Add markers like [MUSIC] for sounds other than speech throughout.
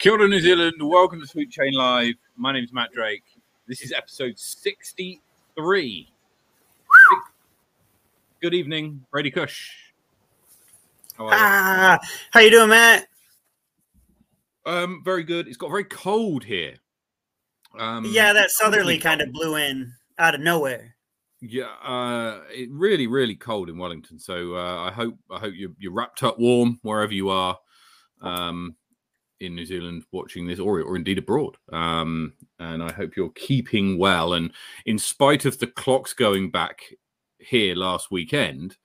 Kia ora, New Zealand. Welcome to Sweet Chain Live. My name is Matt Drake. This is episode 63. Good evening, Brady Cush. How are you? Ah, how you doing, Matt? Um, very good. It's got very cold here. Um, yeah, that southerly kind of blew in out of nowhere. Yeah, uh, it really, really cold in Wellington. So uh, I hope I hope you're, you're wrapped up warm wherever you are um, in New Zealand watching this, or or indeed abroad. Um, and I hope you're keeping well. And in spite of the clocks going back here last weekend,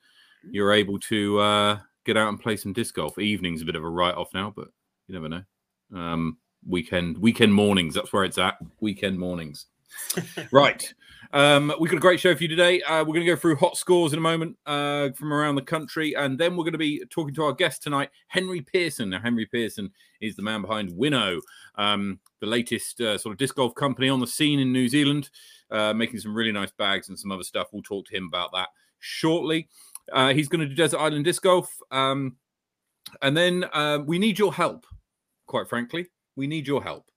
you're able to uh, get out and play some disc golf. Evening's a bit of a write off now, but you never know. Um, weekend weekend mornings. That's where it's at. Weekend mornings. [LAUGHS] right. Um, we've got a great show for you today. Uh, we're going to go through hot scores in a moment uh, from around the country, and then we're going to be talking to our guest tonight, Henry Pearson. Now, Henry Pearson is the man behind Winnow, um, the latest uh, sort of disc golf company on the scene in New Zealand, uh, making some really nice bags and some other stuff. We'll talk to him about that shortly. Uh, he's going to do Desert Island Disc Golf. Um, and then uh, we need your help, quite frankly. We need your help.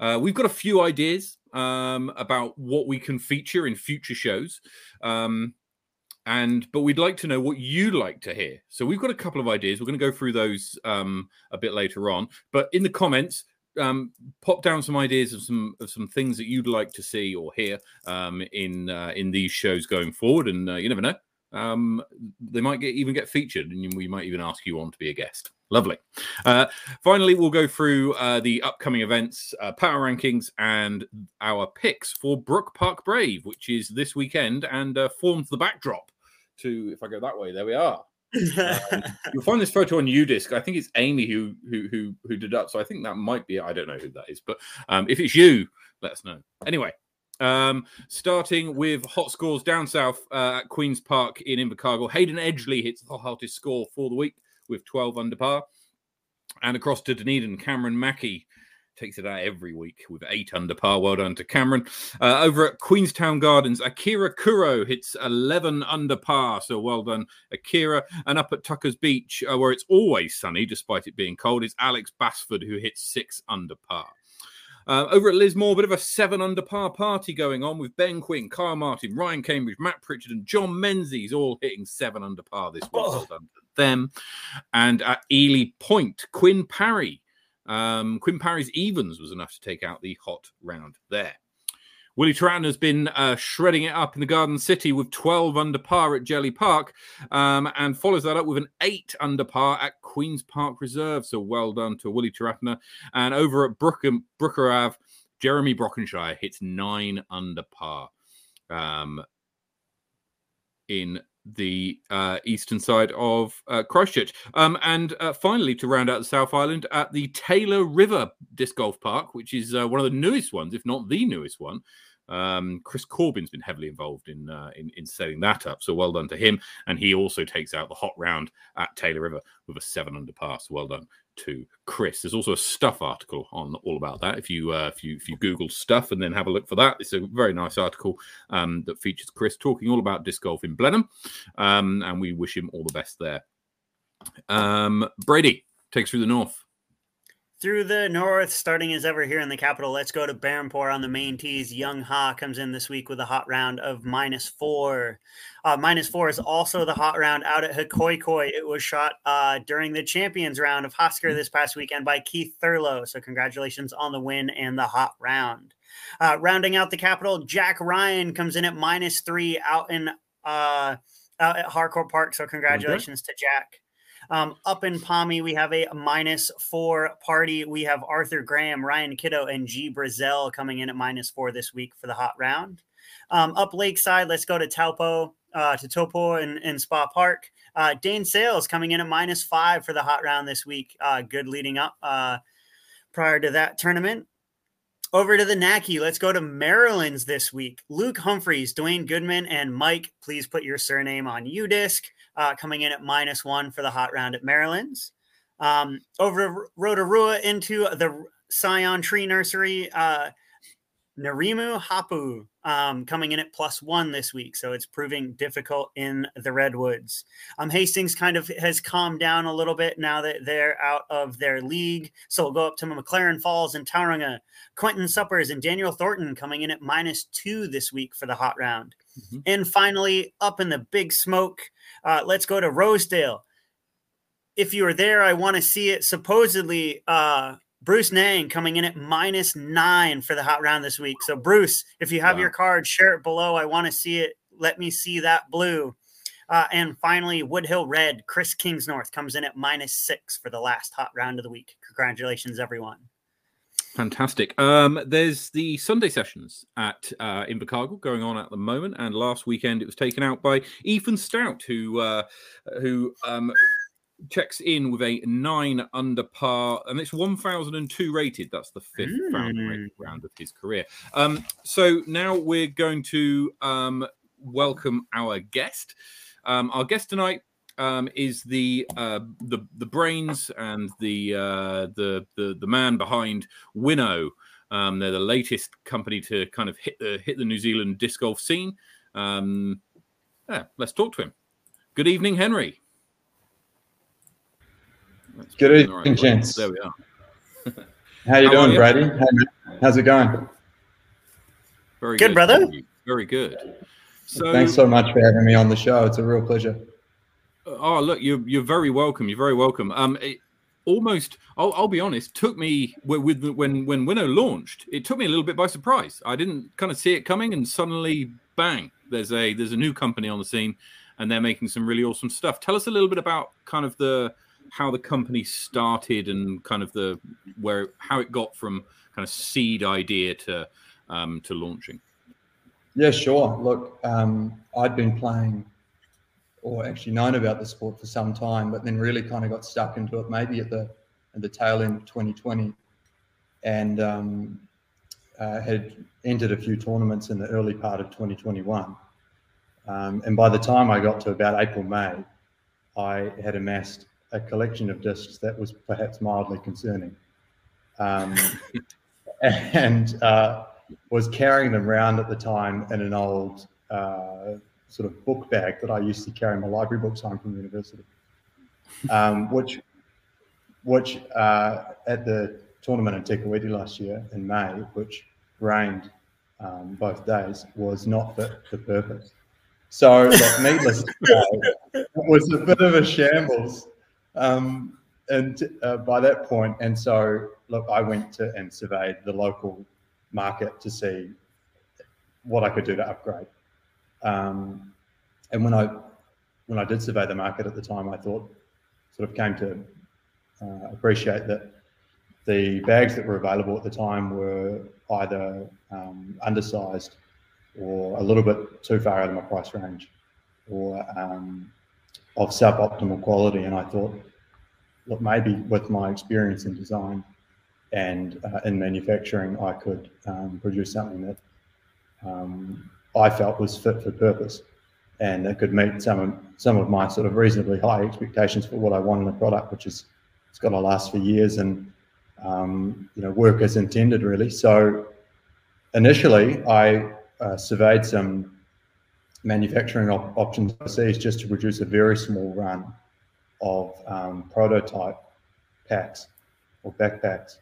Uh, we've got a few ideas um, about what we can feature in future shows. Um, and but we'd like to know what you'd like to hear. So we've got a couple of ideas. We're going to go through those um, a bit later on. But in the comments, um, pop down some ideas of some of some things that you'd like to see or hear um, in uh, in these shows going forward. And uh, you never know, um, they might get even get featured, and we might even ask you on to be a guest. Lovely. Uh, finally, we'll go through uh, the upcoming events, uh, power rankings, and our picks for Brook Park Brave, which is this weekend and uh, forms the backdrop to. If I go that way, there we are. um, [LAUGHS] you'll find this photo on UDisc. I think it's Amy who who who who did up. So I think that might be. I don't know who that is, but um, if it's you, let us know. Anyway, um, starting with hot scores down south uh, at Queen's Park in Invercargill. Hayden Edgley hits the hottest score for the week with 12 under par. And across to Dunedin, Cameron Mackey takes it out every week with eight under par. Well done to Cameron. Uh, over at Queenstown Gardens, Akira Kuro hits 11 under par. So well done, Akira. And up at Tucker's Beach, uh, where it's always sunny despite it being cold, is Alex Basford, who hits six under par. Uh, over at Lismore, a bit of a seven under par party going on with Ben Quinn, Kyle Martin, Ryan Cambridge, Matt Pritchard, and John Menzies all hitting seven under par this week. Oh. Well done to them. And at Ely Point, Quinn Parry. Um, Quinn Parry's evens was enough to take out the hot round there. Willie Taran has been uh, shredding it up in the Garden City with 12 under par at Jelly Park um, and follows that up with an 8 under par at Queen's Park Reserve. So well done to Willie Taratna. And over at Brookham, Brooker Ave, Jeremy Brockenshire hits 9 under par um, in the uh, eastern side of uh, Christchurch. Um, and uh, finally, to round out the South Island, at the Taylor River Disc Golf Park, which is uh, one of the newest ones, if not the newest one. Um, Chris Corbin's been heavily involved in, uh, in, in setting that up, so well done to him. And he also takes out the hot round at Taylor River with a seven under par. Well done to Chris. There's also a stuff article on all about that. If you uh, if you if you Google stuff and then have a look for that, it's a very nice article um, that features Chris talking all about disc golf in Blenheim, um, and we wish him all the best there. Um, Brady takes through the north through the north, starting as ever here in the capital. Let's go to Berhampore on the main tees. Young Ha comes in this week with a hot round of minus four. Uh, minus four is also the hot round out at Hikoikoi. It was shot uh, during the champions round of Husker this past weekend by Keith Thurlow. So congratulations on the win and the hot round. Uh, rounding out the capital, Jack Ryan comes in at minus three out in uh, out at Harcourt Park. So congratulations okay. to Jack. Um, up in Palmy, we have a minus four party. We have Arthur Graham, Ryan Kiddo, and G. Brazel coming in at minus four this week for the hot round. Um, up Lakeside, let's go to Taupo, uh, to Topo and, and Spa Park. Uh, Dane Sales coming in at minus five for the hot round this week. Uh, good leading up uh, prior to that tournament. Over to the Naki. Let's go to Merrilands this week. Luke Humphreys, Dwayne Goodman, and Mike. Please put your surname on UDisc uh, coming in at minus one for the hot round at Merrilands. Um, over Rotorua into the Scion Tree Nursery, uh, Narimu Hapu um, coming in at plus one this week. So it's proving difficult in the Redwoods. Um, Hastings kind of has calmed down a little bit now that they're out of their league. So we'll go up to McLaren Falls and Tauranga. Quentin Suppers and Daniel Thornton coming in at minus two this week for the hot round. Mm-hmm. And finally, up in the big smoke, uh, let's go to Rosedale. If you are there, I want to see it. Supposedly, uh, Bruce Nang coming in at minus nine for the hot round this week. So, Bruce, if you have wow. your card, share it below. I want to see it. Let me see that blue. Uh, and finally, Woodhill Red, Chris Kingsnorth comes in at minus six for the last hot round of the week. Congratulations, everyone. Fantastic. Um, there's the Sunday sessions at uh, Invercargill going on at the moment, and last weekend it was taken out by Ethan Stout, who uh, who um, checks in with a nine under par, and it's 1002 rated. That's the fifth mm. round of his career. Um, so now we're going to um, welcome our guest. Um, our guest tonight um, is the uh, the the brains and the uh, the, the the man behind Winnow. Um, they're the latest company to kind of hit the hit the New Zealand disc golf scene. Um, yeah, let's talk to him. Good evening, Henry. Good evening, right gents. There we are. How you How doing, you? Brady? how's it going? Very good, good brother. Very good. So, Thanks so much for having me on the show. It's a real pleasure. Oh, look, you're you're very welcome. You're very welcome. Um, it almost, I'll, I'll be honest, took me with, when when Winnow launched, it took me a little bit by surprise. I didn't kind of see it coming, and suddenly, bang! There's a there's a new company on the scene, and they're making some really awesome stuff. Tell us a little bit about kind of the how the company started and kind of the where how it got from kind of seed idea to um, to launching. Yeah, sure. Look, um, I'd been playing or actually known about the sport for some time, but then really kind of got stuck into it maybe at the at the tail end of 2020, and um, uh, had entered a few tournaments in the early part of 2021. Um, and by the time I got to about April May, I had amassed a collection of discs that was perhaps mildly concerning, um, [LAUGHS] and uh, was carrying them around at the time in an old uh, sort of book bag that I used to carry my library books home from university, um, [LAUGHS] which which uh, at the tournament in Te Kuiti last year in May, which rained um, both days, was not fit for purpose. So, like, needless to say, it was a bit of a shambles. Um, and uh, by that point, and so look, I went to and surveyed the local market to see what I could do to upgrade. Um, and when I when I did survey the market at the time, I thought sort of came to uh, appreciate that the bags that were available at the time were either um, undersized or a little bit too far out of my price range or um, of suboptimal quality. And I thought, look, maybe with my experience in design and uh, in manufacturing, I could um, produce something that um, I felt was fit for purpose and that could meet some of some of my sort of reasonably high expectations for what I want in a product, which is it's got to last for years and um, you know work as intended really. So initially, I uh, surveyed some manufacturing op- options overseas just to produce a very small run of um, prototype packs or backpacks.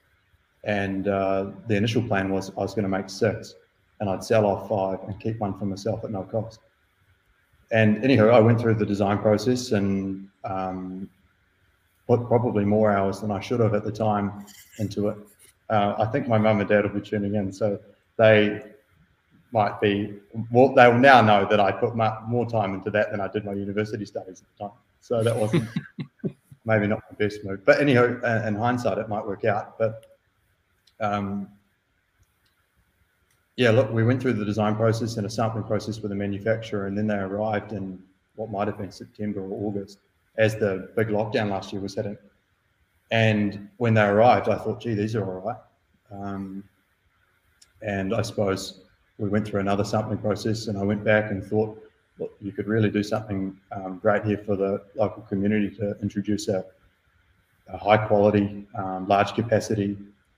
And uh, the initial plan was I was going to make six and I'd sell off five and keep one for myself at no cost. And anyhow, I went through the design process and um, put probably more hours than I should have at the time into it. Uh, I think my mum and dad will be tuning in, so they might be. Well, they will now know that I put more time into that than I did my university studies at the time. So that wasn't [LAUGHS] maybe not the best move. But anyhow, in hindsight, it might work out. But um, yeah, look, we went through the design process and a sampling process with the manufacturer, and then they arrived in what might have been September or August as the big lockdown last year was hitting. And when they arrived, I thought, gee, these are all right. Um, and I suppose we went through another sampling process, and I went back and thought, look, you could really do something um, great here for the local community to introduce a, a high quality, um, large capacity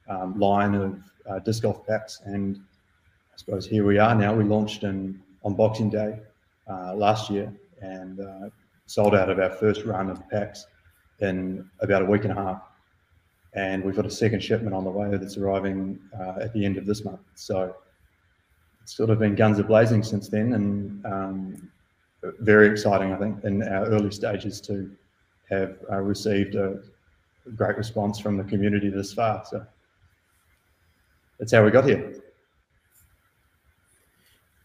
um, line of uh, disc golf packs and suppose here we are now. We launched in on Boxing Day uh, last year and uh, sold out of our first run of packs in about a week and a half. And we've got a second shipment on the way that's arriving uh, at the end of this month. So it's sort of been guns a blazing since then, and um, very exciting, I think, in our early stages to have uh, received a great response from the community this far. So that's how we got here.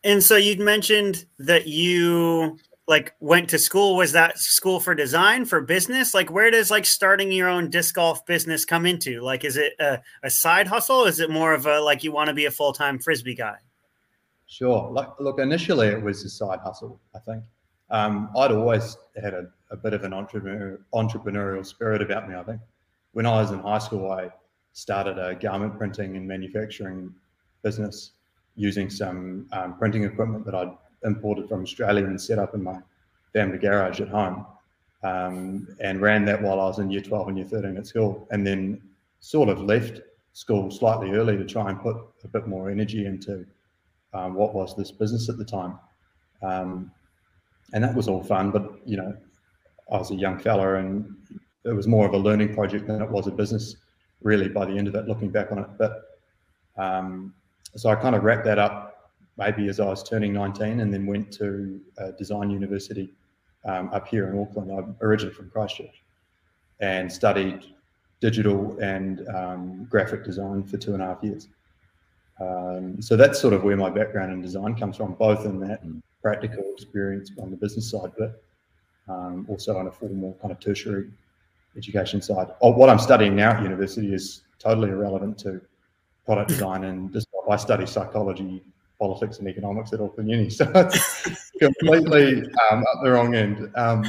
And so you'd mentioned that you like went to school. Was that school for design for business? Like where does like starting your own disc golf business come into? Like is it a, a side hustle? Is it more of a like you want to be a full time frisbee guy? Sure. Like, look, initially it was a side hustle. I think um, I'd always had a, a bit of an entrepreneur, entrepreneurial spirit about me. I think when I was in high school, I started a garment printing and manufacturing business using some um, printing equipment that I'd imported from Australia and set up in my family garage at home. Um, and ran that while I was in year 12 and year 13 at school. And then sort of left school slightly early to try and put a bit more energy into um, what was this business at the time. Um, and that was all fun, but you know, I was a young fella and it was more of a learning project than it was a business really by the end of it, looking back on it. But um, so I kind of wrapped that up maybe as I was turning 19 and then went to design university um, up here in Auckland. I'm originally from Christchurch and studied digital and um, graphic design for two and a half years. Um, so that's sort of where my background in design comes from, both in that mm. practical experience on the business side, but um, also on a formal kind of tertiary education side. Oh, what I'm studying now at university is totally irrelevant to product [COUGHS] design and I study psychology, politics, and economics at Auckland Uni, [LAUGHS] so it's completely um, up the wrong end. Um,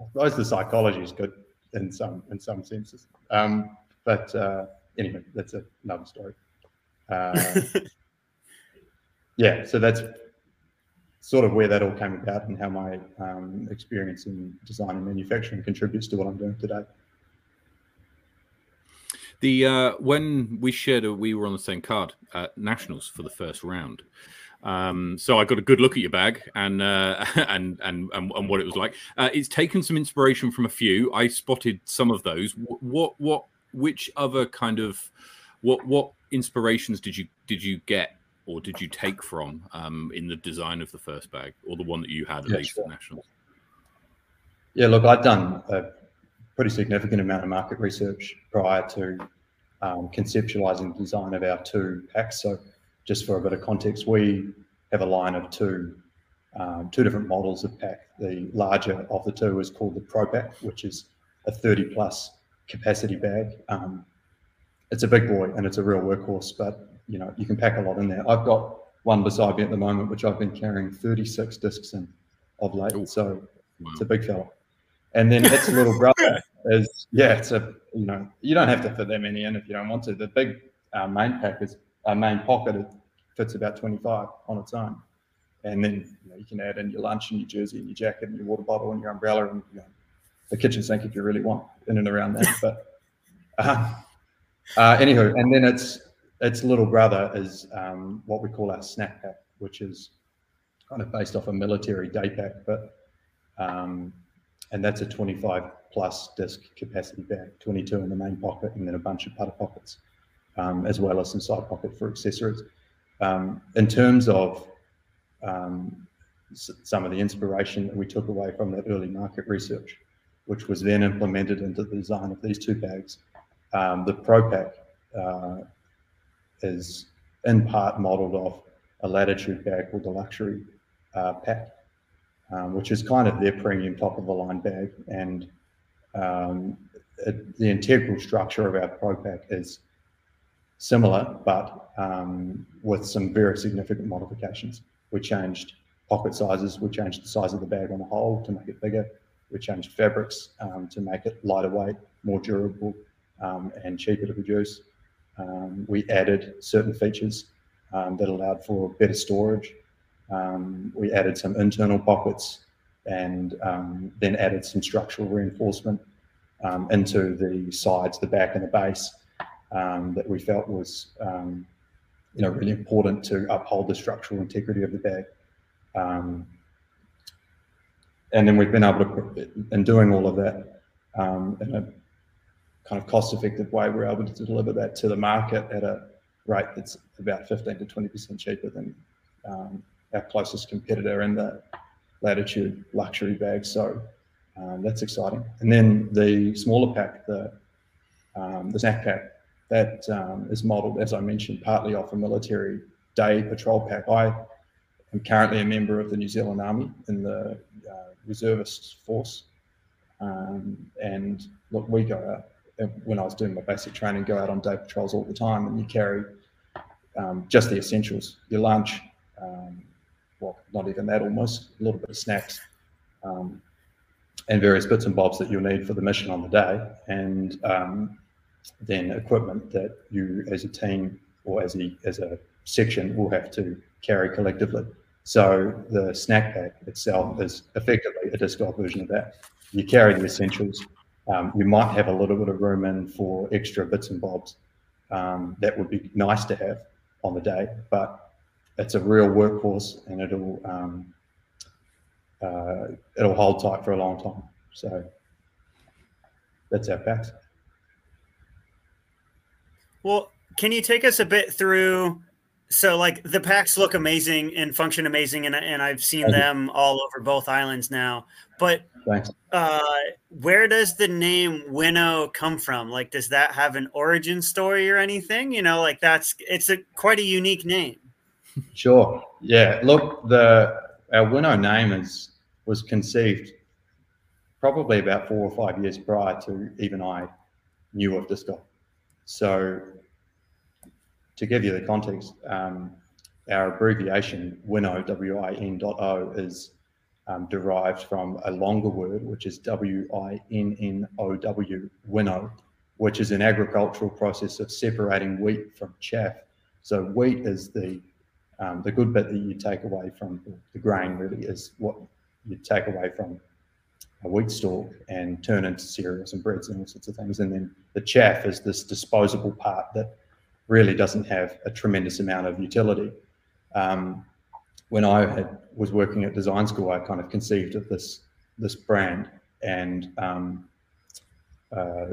I suppose the psychology is good in some in some senses, um, but uh, anyway, that's a, another story. Uh, [LAUGHS] yeah, so that's sort of where that all came about and how my um, experience in design and manufacturing contributes to what I'm doing today. The uh, when we shared, a, we were on the same card at nationals for the first round. Um, so I got a good look at your bag and uh, [LAUGHS] and, and, and and what it was like. Uh, it's taken some inspiration from a few. I spotted some of those. What what which other kind of what what inspirations did you did you get or did you take from um, in the design of the first bag or the one that you had at yeah, least sure. at nationals? Yeah, look, I've done a pretty significant amount of market research prior to um, conceptualizing the design of our two packs. So, just for a bit of context, we have a line of two um, two different models of pack. The larger of the two is called the Pro Pack, which is a 30 plus capacity bag. Um, it's a big boy and it's a real workhorse, but you know you can pack a lot in there. I've got one beside me at the moment, which I've been carrying 36 discs in of late. Ooh. So wow. it's a big fella. And then its little brother [LAUGHS] is yeah, it's a you know you don't have to fit that many in if you don't want to. The big uh, main pack is our uh, main pocket. It fits about 25 on its own, and then you, know, you can add in your lunch and your jersey and your jacket and your water bottle and your umbrella and you know, the kitchen sink if you really want in and around that. But uh, uh, anywho, and then its its little brother is um, what we call our snap pack, which is kind of based off a military day pack, but um, and that's a 25 plus disc capacity bag, 22 in the main pocket, and then a bunch of putter pockets, um, as well as some side pocket for accessories. Um, in terms of um, some of the inspiration that we took away from that early market research, which was then implemented into the design of these two bags, um, the Pro Pack uh, is in part modeled off a Latitude bag called the Luxury uh, Pack um, which is kind of their premium top of the line bag. And um, it, the integral structure of our Pro Pack is similar, but um, with some very significant modifications. We changed pocket sizes, we changed the size of the bag on the whole to make it bigger. We changed fabrics um, to make it lighter weight, more durable, um, and cheaper to produce. Um, we added certain features that allowed for better storage um, we added some internal pockets and um, then added some structural reinforcement um, into the sides, the back, and the base um, that we felt was um, you know, really important to uphold the structural integrity of the bag. Um, and then we've been able to, in doing all of that in a kind of cost-effective way, we're able to deliver that to the market at a rate that's about 15 to 20% cheaper than um, our closest competitor in the latitude luxury bag. So um, that's exciting. And then the smaller pack, the um, the snack pack, that um, is modelled, as I mentioned, partly off a military day patrol pack. I am currently a member of the New Zealand Army in the uh, reservist force, um, and look, we go out when I was doing my basic training, go out on day patrols all the time, and you carry um, just the essentials, your lunch, um, well, not even that, almost a little bit of snacks, um, and various bits and bobs that you'll need for the mission on the day, and um, then equipment that you, as a team or as a as a section, will have to carry collectively. So the snack pack itself is effectively a disc version of that. You carry the essentials. Um, you might have a little bit of room in for extra bits and bobs. Um, that would be nice to have on the day, but it's a real workhorse and it'll um, uh, it'll hold tight for a long time. So that's our packs. Well, can you take us a bit through? So, like the packs look amazing and function amazing, and, and I've seen Thank them you. all over both islands now. But uh, where does the name Winnow come from? Like, does that have an origin story or anything? You know, like that's it's a quite a unique name. Sure. Yeah. Look, the our Winnow name is was conceived probably about four or five years prior to even I knew of this guy. So, to give you the context, um, our abbreviation WINO, W-I-N.O, is um, derived from a longer word, which is W-I-N-N-O-W, winnow, which is an agricultural process of separating wheat from chaff. So wheat is the um, the good bit that you take away from the grain. Really is what you take away from a wheat stalk and turn into cereals and breads and all sorts of things. And then the chaff is this disposable part that really doesn't have a tremendous amount of utility. Um, when I had, was working at design school, I kind of conceived of this this brand, and um, uh,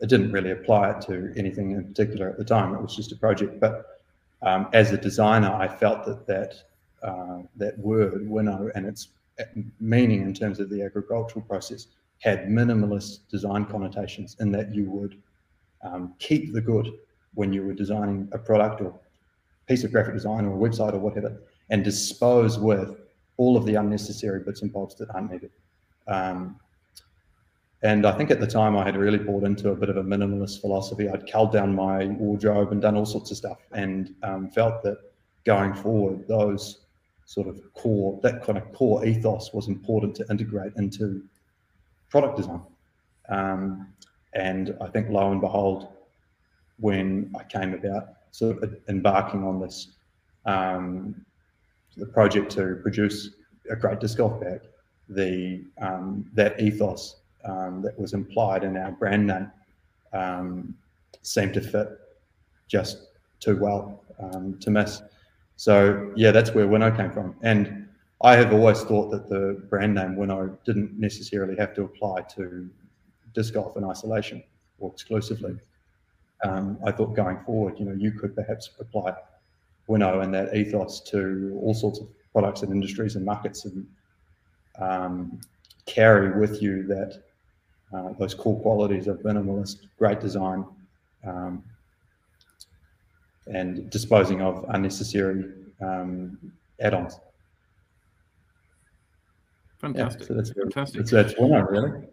it didn't really apply it to anything in particular at the time. It was just a project. But um, as a designer, I felt that that uh, that word winnow and its meaning in terms of the agricultural process had minimalist design connotations in that you would um, keep the good when you were designing a product or piece of graphic design or a website or whatever, and dispose with all of the unnecessary bits and bobs that aren't needed. Um, and I think at the time I had really bought into a bit of a minimalist philosophy. I'd culled down my wardrobe and done all sorts of stuff, and um, felt that going forward, those sort of core, that kind of core ethos was important to integrate into product design. Um, and I think lo and behold, when I came about sort of embarking on this um, the project to produce a great disc golf bag, the um, that ethos um, that was implied in our brand name um, seemed to fit just too well um, to miss. So yeah, that's where Winnow came from. And I have always thought that the brand name Winnow didn't necessarily have to apply to disc golf in isolation or exclusively. Um, I thought going forward, you know, you could perhaps apply Winnow and that ethos to all sorts of products and industries and markets and um, carry with you that uh, those core qualities of minimalist, great design, um, and disposing of unnecessary um, add-ons. Fantastic. Yeah, so that's fantastic. That's, that's winner, really.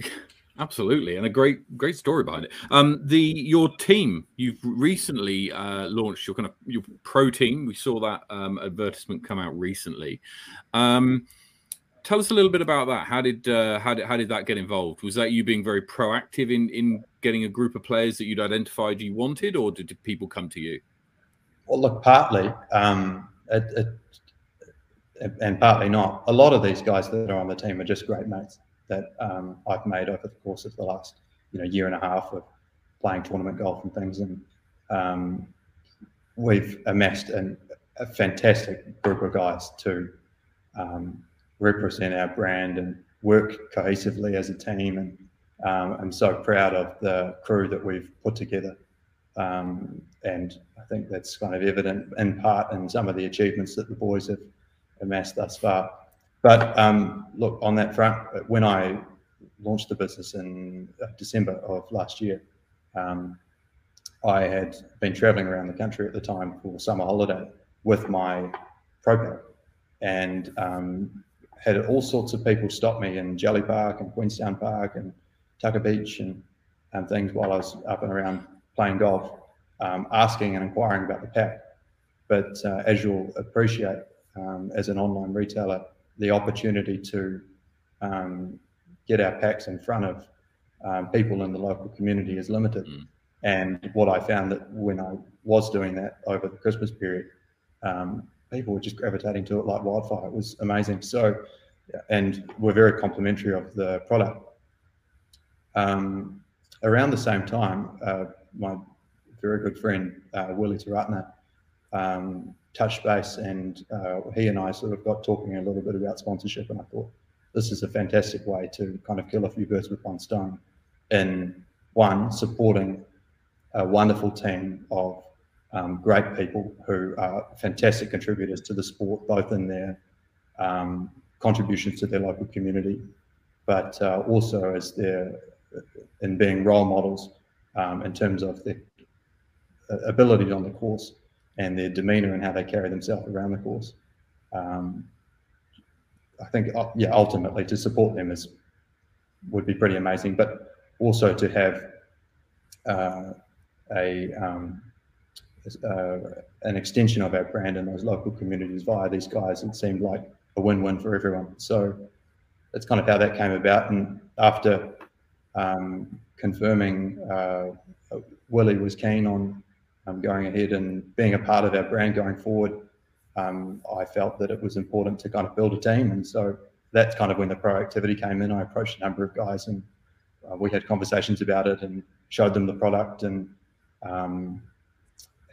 [LAUGHS] Absolutely, and a great, great story behind it. Um, the your team, you've recently uh, launched your kind of your pro team. We saw that um, advertisement come out recently. Um, tell us a little bit about that. How did uh, how did how did that get involved? Was that you being very proactive in in getting a group of players that you'd identified you wanted, or did, people come to you? Well, look, partly, um, it, it, and partly not. A lot of these guys that are on the team are just great mates that um, I've made over the course of the last you know year and a half of playing tournament golf and things, and um, we've amassed an, a fantastic group of guys to um, represent our brand and work cohesively as a team. And um, I'm so proud of the crew that we've put together. Um, and I think that's kind of evident in part in some of the achievements that the boys have amassed thus far. But um, look, on that front, when I launched the business in uh, December of last year, um, I had been traveling around the country at the time for summer holiday with my ProPack and um, had all sorts of people stop me in Jelly Park and Queenstown Park and Tucker Beach and, and things while I was up and around playing golf, um, asking and inquiring about the pack. But uh, as you'll appreciate, um, as an online retailer, the opportunity to um, get our packs in front of um, people in the local community is limited. Mm. And what I found that when I was doing that over the Christmas period, um, people were just gravitating to it like wildfire. It was amazing. So, and we're very complimentary of the product. Um, around the same time, uh, my very good friend uh, Willie Taratna um, touched base, and uh, he and I sort of got talking a little bit about sponsorship, and I thought this is a fantastic way to kind of kill a few birds with one stone. In one, supporting a wonderful team of um, great people who are fantastic contributors to the sport, both in their um, contributions to their local community, but uh, also as their in being role models um, in terms of their uh, ability on the course and their demeanor and how they carry themselves around the course. Um, I think, uh, yeah, ultimately to support them is would be pretty amazing, but also to have uh, a um, uh, an extension of our brand in those local communities via these guys. It seemed like a win-win for everyone. So that's kind of how that came about. And after um, confirming uh, Willie was keen on um, going ahead and being a part of our brand going forward, um, I felt that it was important to kind of build a team. And so that's kind of when the proactivity came in. I approached a number of guys and uh, we had conversations about it and showed them the product and um,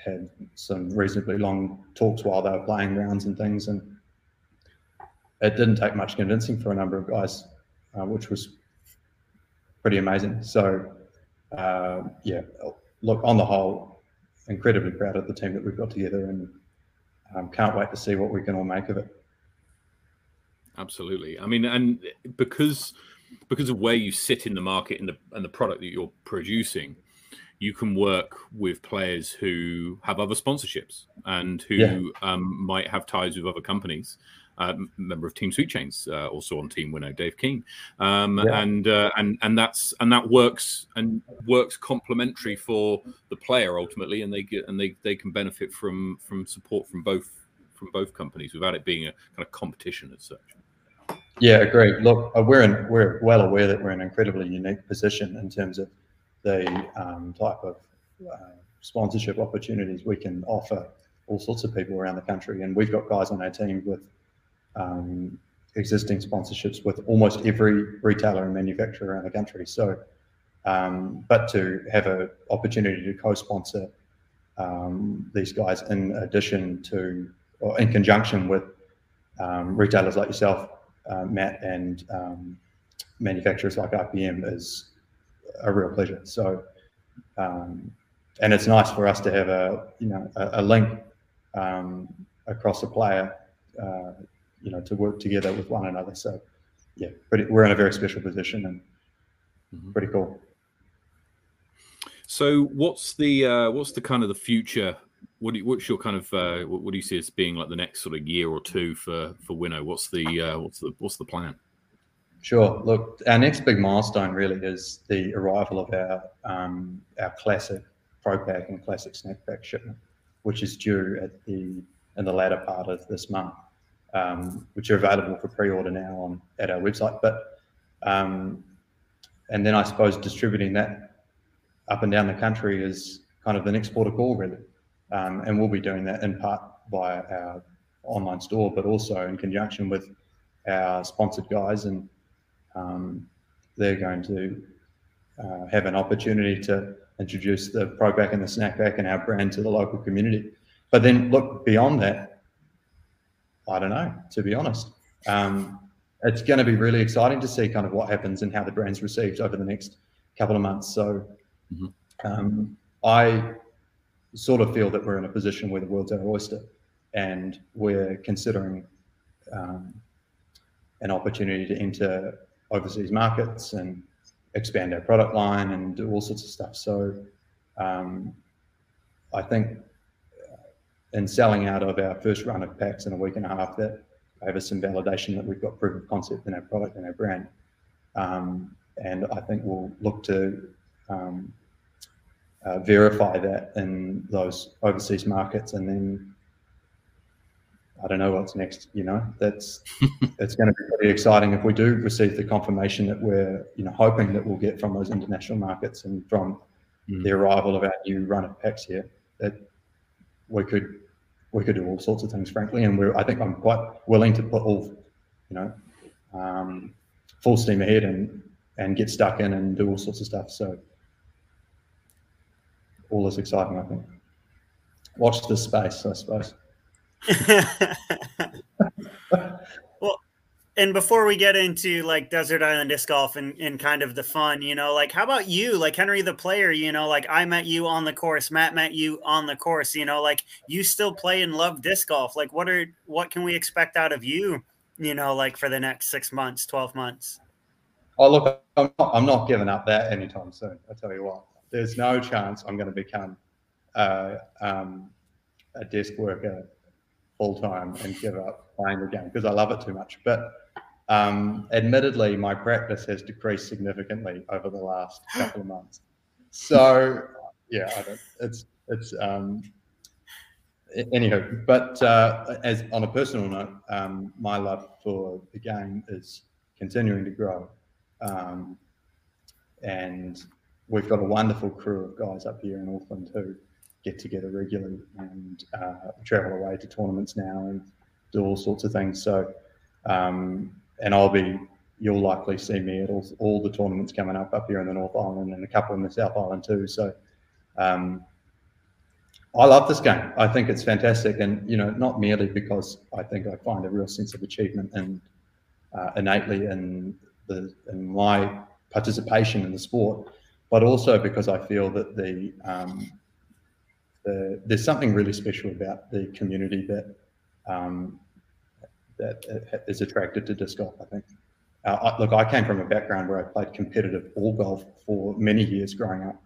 had some reasonably long talks while they were playing rounds and things. And it didn't take much convincing for a number of guys, uh, which was pretty amazing. So, uh, yeah, look, on the whole, incredibly proud of the team that we've got together and um, can't wait to see what we can all make of it. Absolutely. I mean, and because because of where you sit in the market and the and the product that you're producing, you can work with players who have other sponsorships and who yeah. um, might have ties with other companies. Uh, member of Team Sweet Chains, uh, also on Team Winnow, Dave King, um, yeah. and uh, and and that's and that works and works complementary for the player ultimately, and they get and they they can benefit from from support from both from both companies without it being a kind of competition as such. Yeah, agreed. Look, uh, we're in, we're well aware that we're in an incredibly unique position in terms of the um, type of uh, sponsorship opportunities we can offer all sorts of people around the country. And we've got guys on our team with um, existing sponsorships with almost every retailer and manufacturer around the country. So, um, but to have an opportunity to co-sponsor um, these guys in addition to, or in conjunction with um, retailers like yourself, uh, Matt, and um, manufacturers like RPM is a real pleasure. So, um, and it's nice for us to have a you know a, a link um, across a player, uh, you know, to work together with one another. So, yeah, pretty, we're in a very special position and mm-hmm. pretty cool. So, what's the uh, what's the kind of the future? What do you, what's your kind of uh, what, what, do you see as being like the next sort of year or two for for Winnow? What's the uh, what's the what's the plan? Sure. Look, our next big milestone really is the arrival of our um, our classic Pro Pack and classic snack pack shipment, which is due at the in the latter part of this month, um, which are available for pre-order now on at our website. But um, and then I suppose distributing that up and down the country is kind of the next port of call, really. Um, and we'll be doing that in part via our online store, but also in conjunction with our sponsored guys and um, they're going to uh, have an opportunity to introduce the Pro Pack and the snack pack and our brand to the local community. but then look beyond that. I don't know, to be honest. Um, it's going to be really exciting to see kind of what happens and how the brand's received over the next couple of months. So mm-hmm. um, I sort of feel that we're in a position where the world's our oyster and we're considering um, an opportunity to enter overseas markets and expand our product line and do all sorts of stuff. So um, I think uh, in selling out of our first run of packs in a week and a half, that gave us some validation that we've got proof of concept in our product and our brand. Um, and I think we'll look to um, uh, verify that in those overseas markets and then I don't know what's next. You know, that's [LAUGHS] it's going to be pretty exciting if we do receive the confirmation that we're you know hoping that we'll get from those international markets and from mm. the arrival of our new run of packs here. That we could we could do all sorts of things, frankly, and we're I think I'm quite willing to put all you know um, full steam ahead and and get stuck in and do all sorts of stuff. So all is exciting, I think. Watch this space, I suppose. [LAUGHS] well, and before we get into like Desert Island Disc Golf and, and kind of the fun, you know, like how about you, like Henry the player, you know, like I met you on the course, Matt met you on the course, you know, like you still play and love disc golf. Like what are what can we expect out of you, you know, like for the next six months, 12 months? Oh look, I'm not, I'm not giving up that anytime soon. I tell you what, there's no chance I'm going to become uh, um, a desk worker full time and give up playing the game because I love it too much. But um, admittedly, my practice has decreased significantly over the last [GASPS] couple of months. So yeah, I don't, it's it's um, anyhow. But uh, as on a personal note, um, my love for the game is continuing to grow, um, and we've got a wonderful crew of guys up here in Auckland too get together regularly and uh, travel away to tournaments now and do all sorts of things. So, um, and I'll be, you'll likely see me at all, all the tournaments coming up up here in the North Island and a couple in the South Island too. So, um, I love this game. I think it's fantastic, and you know, not merely because I think I find a real sense of achievement and uh, innately in the in my participation in the sport, but also because I feel that the um, the, there's something really special about the community that um, that is attracted to disc golf. I think. Uh, I, look, I came from a background where I played competitive ball golf for many years growing up,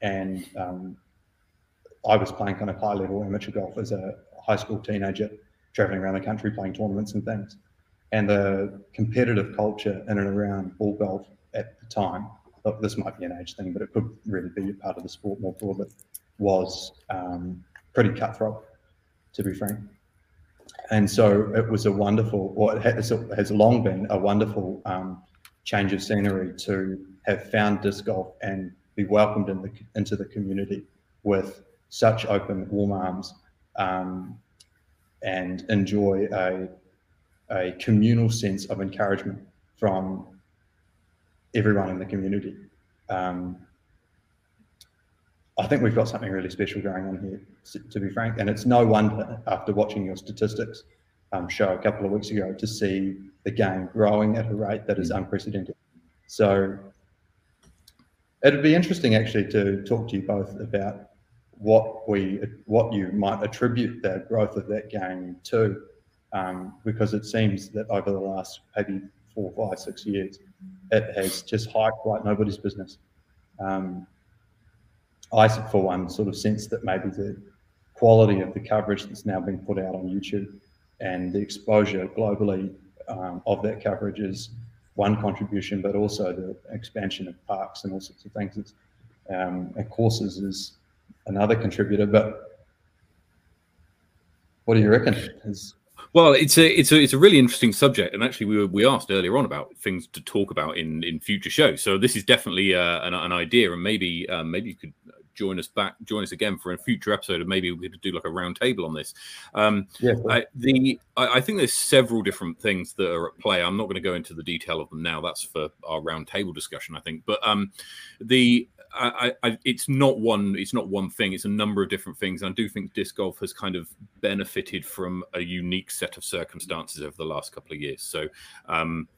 and um, I was playing kind of high level amateur golf as a high school teenager, traveling around the country playing tournaments and things. And the competitive culture in and around ball golf at the time, look, this might be an age thing, but it could really be a part of the sport more broadly was um, pretty cutthroat, to be frank. And so it was a wonderful, or it has, has long been a wonderful um, change of scenery to have found disc golf and be welcomed in the, into the community with such open, warm arms um, and enjoy a, a communal sense of encouragement from everyone in the community. Um, I think we've got something really special going on here, to be frank. And it's no wonder after watching your statistics um, show a couple of weeks ago to see the game growing at a rate that is mm. unprecedented. So it'd be interesting actually to talk to you both about what we what you might attribute the growth of that game to, um, because it seems that over the last maybe four, five, six years, it has just hiked like nobody's business. Um, I, for one, sort of sense that maybe the quality of the coverage that's now being put out on YouTube and the exposure globally um, of that coverage is one contribution, but also the expansion of parks and all sorts of things. Um, and courses is another contributor. But what do you reckon? Is well, it's a it's a it's a really interesting subject, and actually, we were, we asked earlier on about things to talk about in in future shows. So this is definitely uh, an, an idea, and maybe um, maybe you could join us back, join us again for a future episode, and maybe we could do like a round table on this. Um, yeah, I, the I, I, think there's several different things that are at play. I'm not going to go into the detail of them now. That's for our round table discussion, I think. But um, the I, I, it's not one. It's not one thing. It's a number of different things. And I do think disc golf has kind of benefited from a unique set of circumstances over the last couple of years. So, um,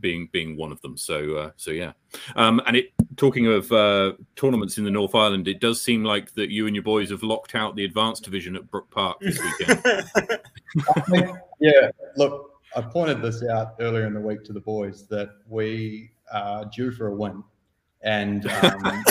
being being one of them. So uh, so yeah. Um, and it talking of uh, tournaments in the North Island, it does seem like that you and your boys have locked out the advanced division at Brook Park this weekend. think, [LAUGHS] yeah, look, I pointed this out earlier in the week to the boys that we are due for a win, and um,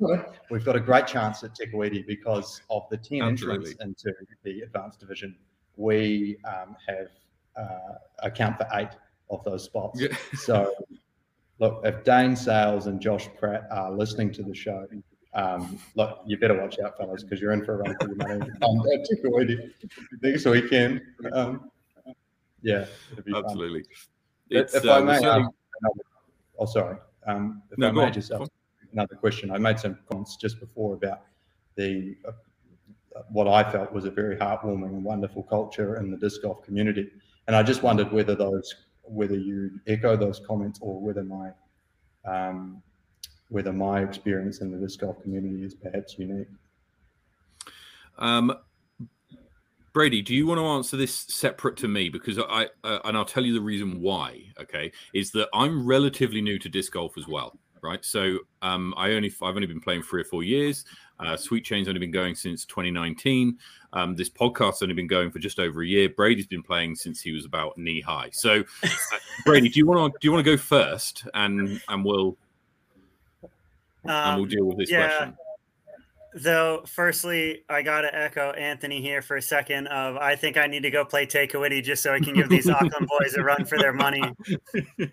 [LAUGHS] we've got a great chance at Te Kuiti because of the ten Absolutely. entrants into the advanced division. We um, have uh, account for eight of those spots. Yeah. so, look, if Dane Sales and Josh Pratt are listening to the show, um, look, you better watch out, fellas, because you're in for a run for your money [LAUGHS] um, next weekend. Um, yeah, absolutely. If, if uh, I may, another, oh, sorry. Um, if no, I may just ask another question. I made some comments just before about the uh, what I felt was a very heartwarming and wonderful culture in the disc golf community. And I just wondered whether those, whether you echo those comments or whether my, um, whether my experience in the disc golf community is perhaps unique. Um, Brady, do you want to answer this separate to me? Because I, uh, and I'll tell you the reason why. Okay, is that I'm relatively new to disc golf as well, right? So um, I only I've only been playing three or four years. Uh, Sweet Chain's only been going since 2019. Um, this podcast's only been going for just over a year. Brady's been playing since he was about knee high. So, uh, [LAUGHS] Brady, do you want to do you want to go first, and and we'll um, and we'll deal with this yeah. question. Though, firstly, I gotta echo Anthony here for a second. Of I think I need to go play Te Kuiti just so I can give these Auckland [LAUGHS] boys a run for their money. [LAUGHS]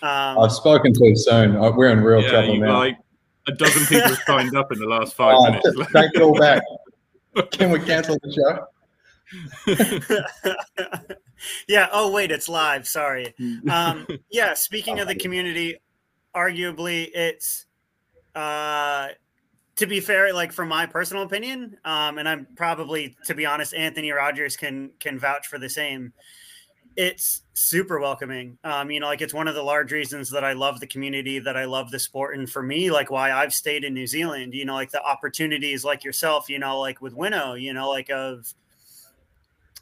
Um, I've spoken too soon. We're in real yeah, trouble now. Like, a dozen people have signed up in the last five oh, minutes. Take it all back. [LAUGHS] Can we cancel the show? yeah. Oh, wait, it's live. Sorry. Um, yeah. Speaking of the community, arguably, it's uh, to be fair, like from my personal opinion, um, and I'm probably, to be honest, Anthony Rogers can can vouch for the same it's super welcoming. Um, you know, like it's one of the large reasons that I love the community, that I love the sport, and for me, like why I've stayed in New Zealand. You know, like the opportunities, like yourself. You know, like with Winnow. You know, like of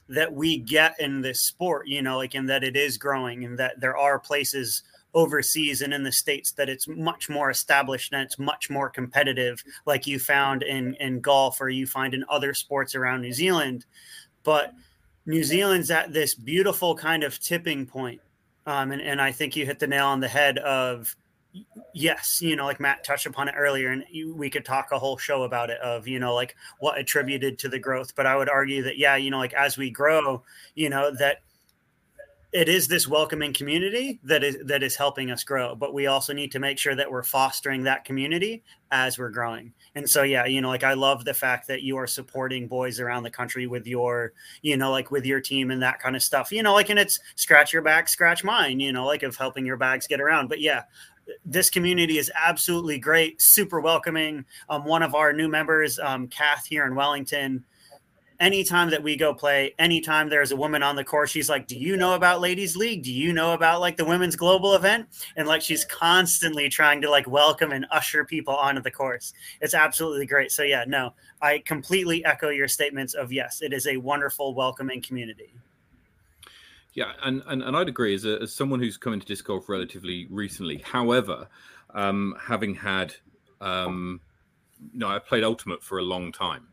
that we get in this sport. You know, like in that it is growing, and that there are places overseas and in the states that it's much more established and it's much more competitive, like you found in in golf or you find in other sports around New Zealand, but New Zealand's at this beautiful kind of tipping point. Um, and, and I think you hit the nail on the head of yes, you know, like Matt touched upon it earlier, and we could talk a whole show about it of, you know, like what attributed to the growth. But I would argue that, yeah, you know, like as we grow, you know, that it is this welcoming community that is that is helping us grow but we also need to make sure that we're fostering that community as we're growing. And so yeah you know like i love the fact that you are supporting boys around the country with your you know like with your team and that kind of stuff you know like and it's scratch your back scratch mine you know like of helping your bags get around. But yeah this community is absolutely great super welcoming. Um, one of our new members um, kath here in wellington anytime that we go play, anytime there's a woman on the course, she's like, Do you know about Ladies League? Do you know about like the women's global event? And like she's constantly trying to like welcome and usher people onto the course. It's absolutely great. So, yeah, no, I completely echo your statements of yes, it is a wonderful, welcoming community. Yeah, and, and, and I'd agree as, a, as someone who's come into disc golf relatively recently. However, um, having had, um, you know, I played Ultimate for a long time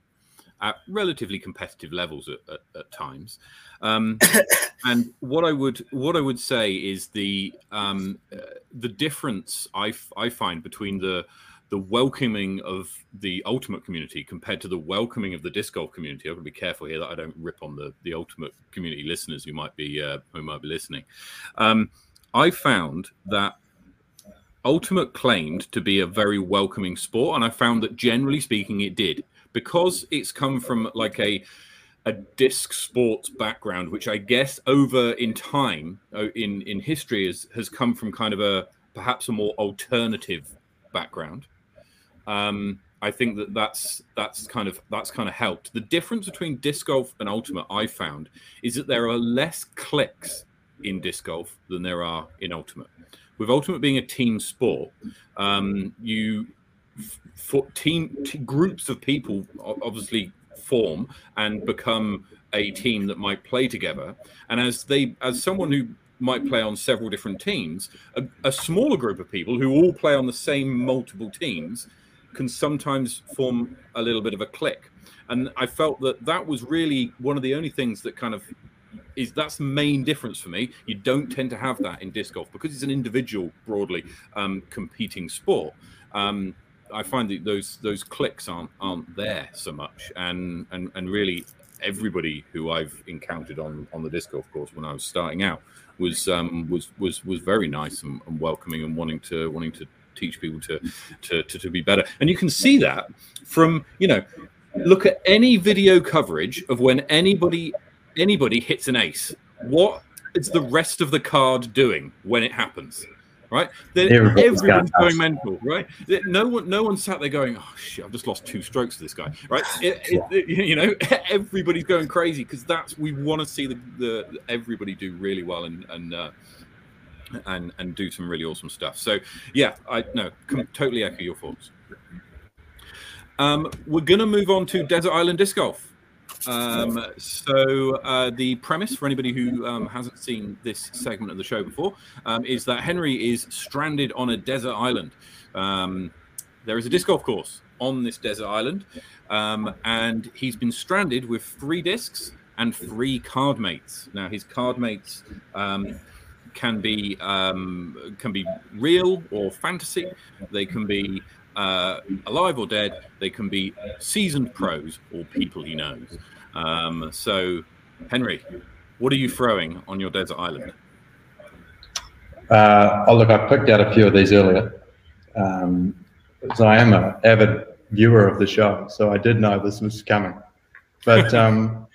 at relatively competitive levels at, at, at times. Um, [COUGHS] and what I would what I would say is the um, uh, the difference I, I find between the the welcoming of the ultimate community compared to the welcoming of the disc golf community. I've got to be careful here that I don't rip on the the ultimate community listeners who might be uh, who might be listening. Um, I found that ultimate claimed to be a very welcoming sport, and I found that generally speaking, it did because it's come from like a a disc sports background, which I guess over in time, in in history, has has come from kind of a perhaps a more alternative background. Um, I think that that's that's kind of that's kind of helped. The difference between disc golf and ultimate, I found, is that there are less clicks in disc golf than there are in ultimate. with ultimate being a team sport, um, you for team groups of people obviously form and become a team that might play together. And as they, as someone who might play on several different teams, a, a smaller group of people who all play on the same multiple teams can sometimes form a little bit of a click. And I felt that that was really one of the only things that kind of is that's the main difference for me. You don't tend to have that in disc golf because it's an individual, broadly um, competing sport. Um, I find that those those clicks aren't aren't there so much, and and and really everybody who I've encountered on on the disc golf course when I was starting out was um, was was was very nice and, and, welcoming and wanting to wanting to teach people to, to to to be better. And you can see that from you know look at any video coverage of when anybody anybody hits an ace. What is the rest of the card doing when it happens? Right, then everyone's going mental. Right, no one, no one sat there going, "Oh shit, I've just lost two strokes to this guy." Right, [SIGHS] it, yeah. it, you know, [LAUGHS] everybody's going crazy because that's we want to see the, the everybody do really well and and uh, and and do some really awesome stuff. So yeah, I no, totally echo your thoughts. Um, we're going to move on to Desert Island Disc Golf. Um, so uh, the premise for anybody who um, hasn't seen this segment of the show before um, is that Henry is stranded on a desert island. Um, there is a disc golf course on this desert island, um, and he's been stranded with three discs and three card mates. Now his card mates um, can be can be real or fantasy. They can be uh, alive or dead. They can be seasoned pros or people he knows. Um, so, Henry, what are you throwing on your desert island? Uh, oh, look, I picked out a few of these earlier. Um, so I am an avid viewer of the show, so I did know this was coming. But [LAUGHS] um,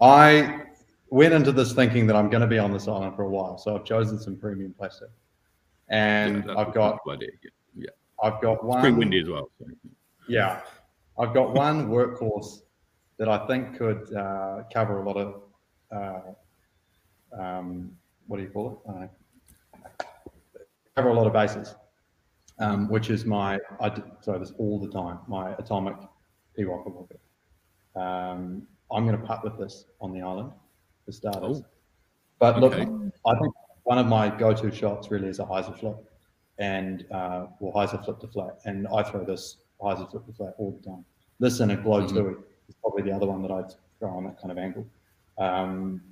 I went into this thinking that I'm going to be on this island for a while, so I've chosen some premium plastic, and yeah, I've got I've got one. It's pretty windy as well. So. Yeah, I've got one workhorse that I think could uh, cover a lot of uh, um, what do you call it? Cover a lot of bases, um, which is my I do, sorry this all the time my atomic P Walker Um, I'm going to putt with this on the island for starters. Oh. But look, okay. I think one of my go-to shots really is a hyzer flip and uh, well, hyzer flip to flat. And I throw this hyzer flip to flat all the time. This and a glow mm-hmm. tui is probably the other one that I'd throw on that kind of angle. Um,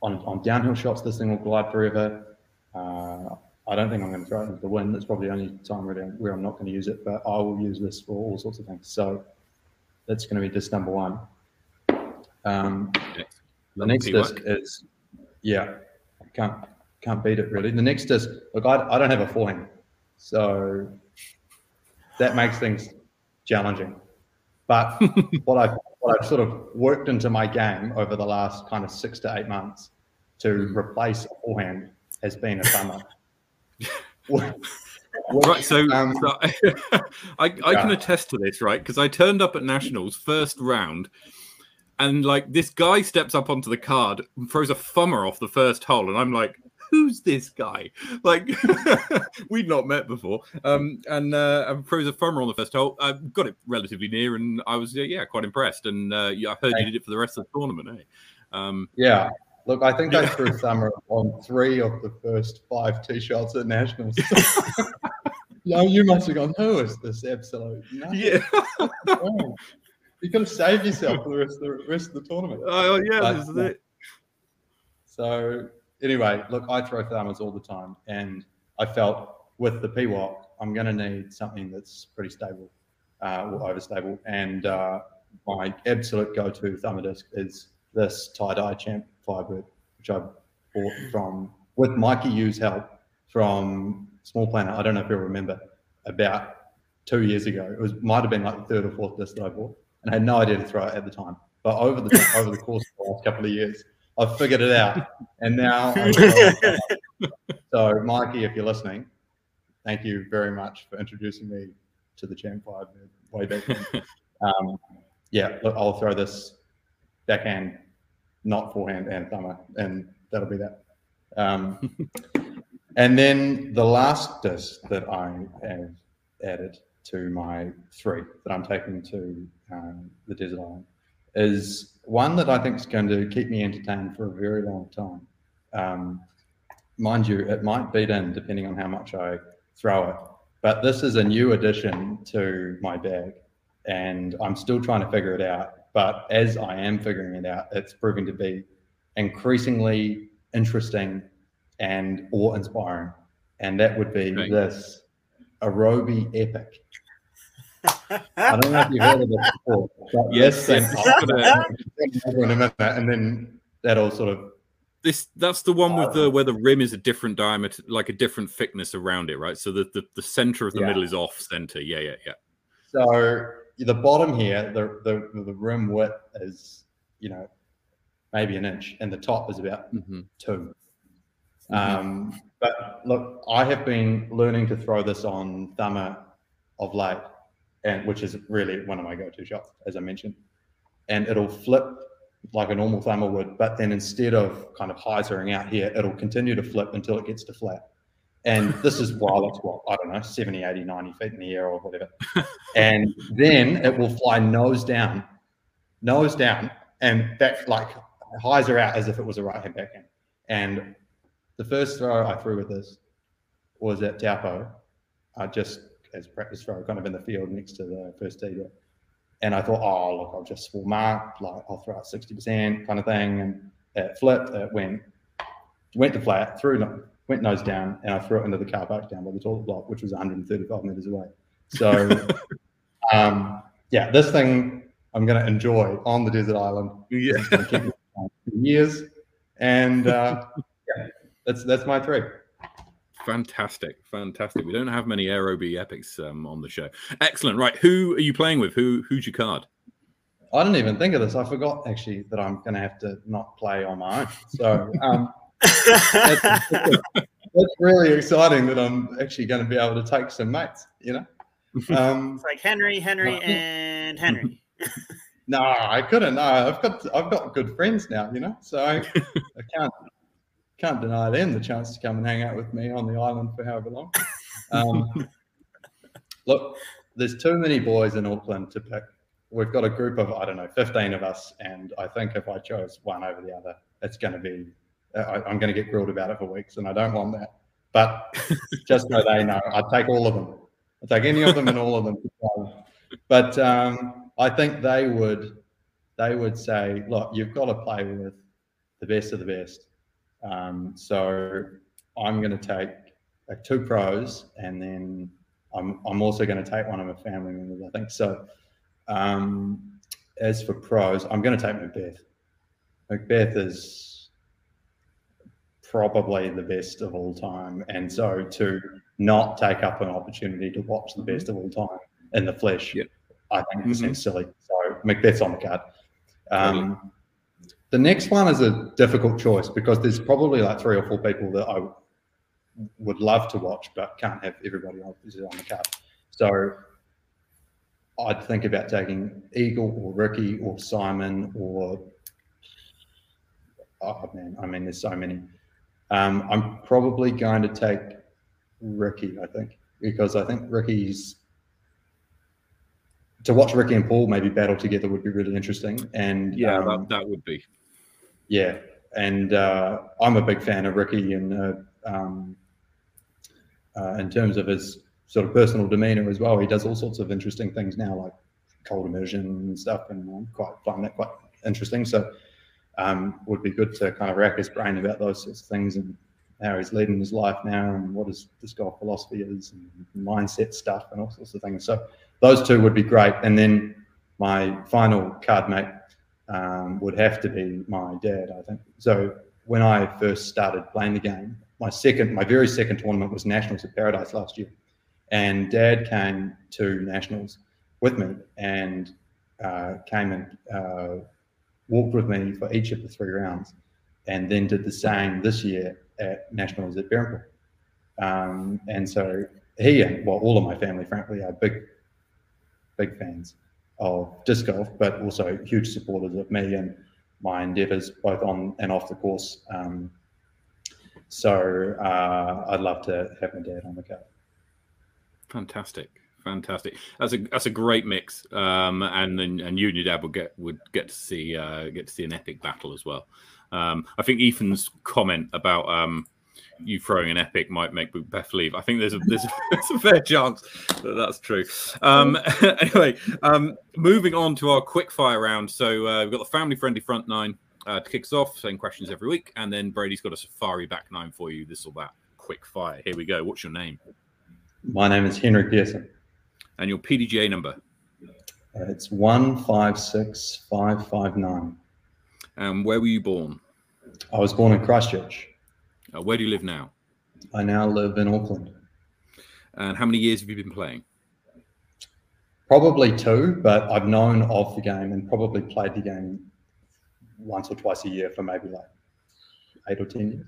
on, on downhill shots, this thing will glide forever. Uh, I don't think I'm going to throw it into the wind. That's probably the only time where, where I'm not going to use it, but I will use this for all sorts of things. So that's going to be disc number one. Um, the next disc is, yeah, I can't can't beat it really. The next is look, I, I don't have a forehand, so that makes things challenging. But [LAUGHS] what I what I've sort of worked into my game over the last kind of six to eight months to mm. replace a forehand has been a summer. [LAUGHS] right, so, um, so [LAUGHS] I, I yeah. can attest to this, right? Because I turned up at nationals first round, and like this guy steps up onto the card and throws a thumber off the first hole, and I'm like, who's this guy? Like [LAUGHS] we'd not met before. Um, and uh, and throws a thumber on the first hole. I got it relatively near, and I was uh, yeah quite impressed. And uh, yeah, I heard you did it for the rest of the tournament. Eh? Um, yeah. Look, I think I threw thumber on three of the first five tee shots at nationals. [LAUGHS] [LAUGHS] yeah, you must have gone. Who is this absolute? Nothing. Yeah. you could have saved yourself for the rest of the rest of the tournament. Oh yeah, but, this is it. So anyway, look, I throw thumbers all the time, and I felt with the PWOC, I'm going to need something that's pretty stable uh, or overstable. And uh, my absolute go-to thumber disc is this tie-dye champ Firebird, which I bought from with Mikey Yu's help from Small Planet. I don't know if you'll remember about two years ago. It was might have been like the third or fourth disc that I bought, and I had no idea to throw it at the time. But over the over the course of the last couple of years, I've figured it out. And now, [LAUGHS] so Mikey, if you're listening, thank you very much for introducing me to the Champ Five way back then. [LAUGHS] Um, yeah, look, I'll throw this backhand, not forehand and thumber, and that'll be that. Um, [LAUGHS] and then the last disc that I have added to my three that I'm taking to um, the desert island is one that I think is going to keep me entertained for a very long time. Um, mind you, it might beat in depending on how much I throw it. But this is a new addition to my bag, and I'm still trying to figure it out. But as I am figuring it out, it's proving to be increasingly interesting and awe-inspiring. And that would be right. this Aerobie Epic. I don't know if you've heard of it before. yes, in a minute, and then that'll sort of this that's the one with the where the rim is a different diameter, like a different thickness around it, right? So the the, the center of the yeah. middle is off center. Yeah, yeah, yeah. So the bottom here, the the the rim width is you know maybe an inch, and the top is about mm-hmm. 2 mm-hmm. Um, but look, I have been learning to throw this on thumber of late, and which is really one of my go-to shots, as I mentioned. And it'll flip like a normal thumber would, but then instead of kind of hyzering out here, it'll continue to flip until it gets to flat. And this is while it's what, I don't know, 70, 80, 90 feet in the air or whatever. [LAUGHS] and then it will fly nose down, nose down, and back like hyzer out as if it was a right hand backhand. And the first throw I threw with this was at Taupo, I just as practice throw, kind of in the field next to the first tee. And I thought, oh, look, I'll just full mark, like I'll throw out 60% kind of thing. And it flipped, it went, went to flat, threw, went nose down, and I threw it into the car park down by the toilet block, which was 135 meters away. So, [LAUGHS] um, yeah, this thing I'm going to enjoy on the desert island. Yeah. years. And uh, yeah, that's, that's my three. Fantastic, fantastic. We don't have many Aerobie epics um, on the show. Excellent. Right, who are you playing with? Who who's your card? I didn't even think of this. I forgot actually that I'm going to have to not play on my own. So um, [LAUGHS] that's, that's, really exciting that I'm actually going to be able to take some mates. You know, um, it's like Henry, Henry, and Henry. [LAUGHS] [LAUGHS] no, I couldn't. No, I've got I've got good friends now. You know, so I, I can't can't deny them the chance to come and hang out with me on the island for however long. Um, [LAUGHS] look, there's too many boys in Auckland to pick. We've got a group of, I don't know, 15 of us. And I think if I chose one over the other, it's going to be, I, am going to get grilled about it for weeks. And I don't want that. But [LAUGHS] just so they know, I'd take all of them. I'd take any of them and all of them. But um, I think they would, they would say, look, you've got to play with the best of the best um, so I'm going to take like two pros, and then I'm I'm also going to take one of my family members. I think so. Um, as for pros, I'm going to take McBeth. McBeth is probably the best of all time, and so to not take up an opportunity to watch the best of all time in the flesh, yep. I think mm-hmm. seems silly. So McBeth's on the card. Um, the next one is a difficult choice because there's probably like three or four people that I would love to watch, but can't have everybody on, on the card. So I'd think about taking Eagle or Ricky or Simon or oh man, I mean, there's so many. Um, I'm probably going to take Ricky, I think, because I think Ricky's to watch Ricky and Paul maybe battle together would be really interesting. And yeah, um, that, that would be. Yeah, and uh, I'm a big fan of Ricky, and uh, um, uh, in terms of his sort of personal demeanor as well, he does all sorts of interesting things now, like cold immersion and stuff, and I quite find that quite interesting. So, um, would be good to kind of rack his brain about those sorts of things and how he's leading his life now, and what his disc golf philosophy is, and mindset stuff, and all sorts of things. So, those two would be great. And then my final card mate um, would have to be my dad, I think. So when I first started playing the game, my second, my very second tournament was Nationals at Paradise last year, and Dad came to Nationals with me and uh, came and uh, walked with me for each of the three rounds, and then did the same this year at Nationals at Berhampore. Um, and so he and well, all of my family, frankly, are big, big fans of disc golf, but also huge supporters of me and my endeavours, both on and off the course. Um, So uh, I'd love to have my dad on the card. Fantastic, fantastic. That's a that's a great mix. Um, and then and you and your dad would get would get to see uh, get to see an epic battle as well. Um, I think Ethan's comment about um, you throwing an epic might make Beth leave. I think there's a there's a, [LAUGHS] there's a fair chance that that's true. Um, [LAUGHS] anyway, um, moving on to our quick fire round. So uh, we've got the family friendly front nine uh, to kick us off, same questions every week, and then Brady's got a safari back nine for you. This or that. Quick fire. Here we go. What's your name? My name is Henry Pearson. And your PDGA number? Uh, it's one five six five five nine. And where were you born? I was born in Christchurch. Uh, where do you live now? I now live in Auckland. And how many years have you been playing? Probably two, but I've known of the game and probably played the game once or twice a year for maybe like eight or ten years.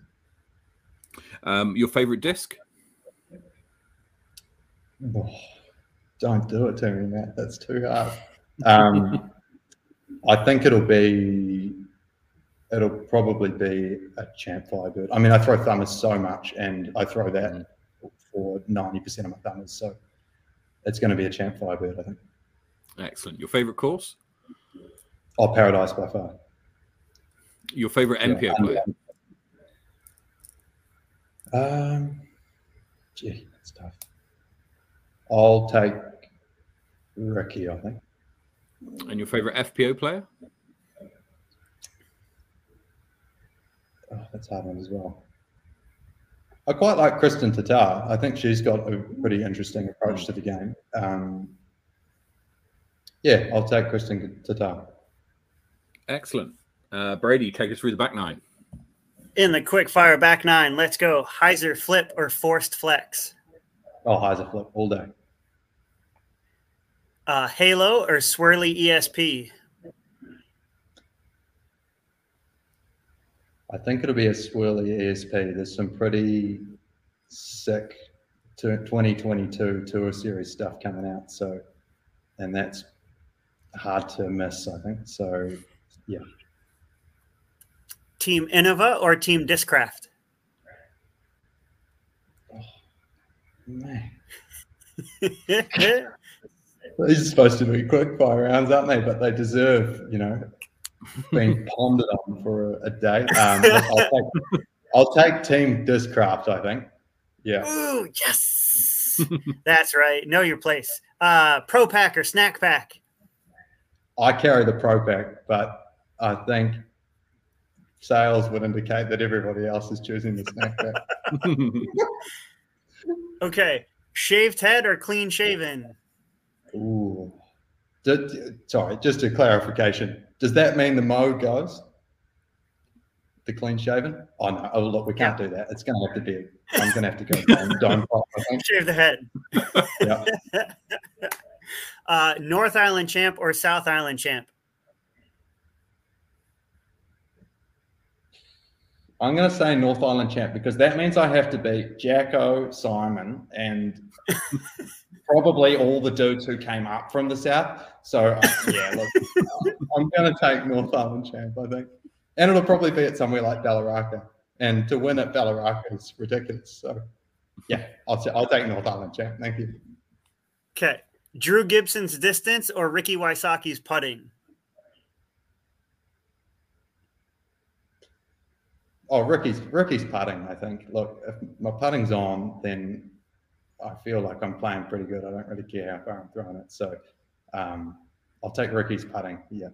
Um, your favorite disc? Oh, don't do it to me, Matt. That's too hard. Um, [LAUGHS] I think it'll be it'll probably be a champ firebird. I mean, I throw thumbers so much, and I throw that mm. for ninety percent of my thumbers, so it's going to be a champ firebird, I think. Excellent. Your favorite course? Oh, Paradise by far. Your favorite MPO yeah, player? Um, gee, that's tough. I'll take Ricky, I think. And your favorite FPO player? That's hard one as well. I quite like Kristin Tattar. I think she's got a pretty interesting approach to the game. Um, yeah, I'll take Kristin Tattar. Excellent. Uh, Brady, take us through the back nine. In the quick fire back nine, let's go. Hyzer flip or forced flex? Oh, Hyzer flip all day. Uh, Halo or swirly ESP? I think it'll be a swirly ESP. There's some pretty sick 2022 Tour Series stuff coming out. So, and that's hard to miss, I think. So, yeah. Team Innova or Team Discraft? Oh, man. [LAUGHS] These are supposed to be quick fire rounds, aren't they? But they deserve, you know, being pondered on for a, a day. Um, I'll, take, I'll take Team Discraft, I think. Yeah. Ooh, yes. That's right. Know your place. Uh, Pro Pack or Snack Pack? I carry the Pro Pack, but I think sales would indicate that everybody else is choosing the Snack Pack. [LAUGHS] okay. Shaved head or clean shaven? Ooh. sorry, just a clarification. Does that mean the mode goes? The clean shaven? Oh no! Oh look, we can't do that. It's going to have to be. I'm going to have to go [LAUGHS] dome, dome Shave the head. yeah. [LAUGHS] uh, North Island champ or South Island champ? I'm going to say North Island champ because that means I have to beat Jacko, Simon, and [LAUGHS] probably all the dudes who came up from the south. So uh, yeah, look, [LAUGHS] I'm going to take North Island champ. I think, and it'll probably be at somewhere like Bellaraka. And to win at Bellaraka is ridiculous. So yeah, I'll I'll take North Island champ. Thank you. Okay, Drew Gibson's distance or Ricky Wysocki's putting. Oh, Ricky's Ricky's putting. I think. Look, if my putting's on, then I feel like I'm playing pretty good. I don't really care how far I'm throwing it. So um, I'll take Ricky's putting. Yeah.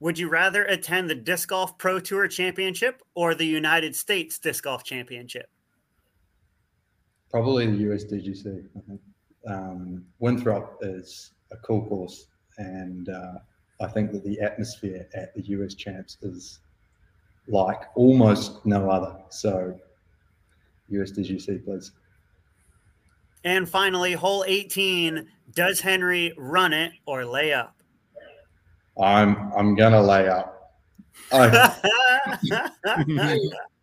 Would you rather attend the Disc Golf Pro Tour Championship or the United States Disc Golf Championship? Probably the USDGC. I think um, Winthrop is a cool course, and uh, I think that the atmosphere at the US Champs is like almost no other. So, USDGC, please. And finally, hole 18, does Henry run it or lay up? I'm I'm gonna lay up. I, [LAUGHS]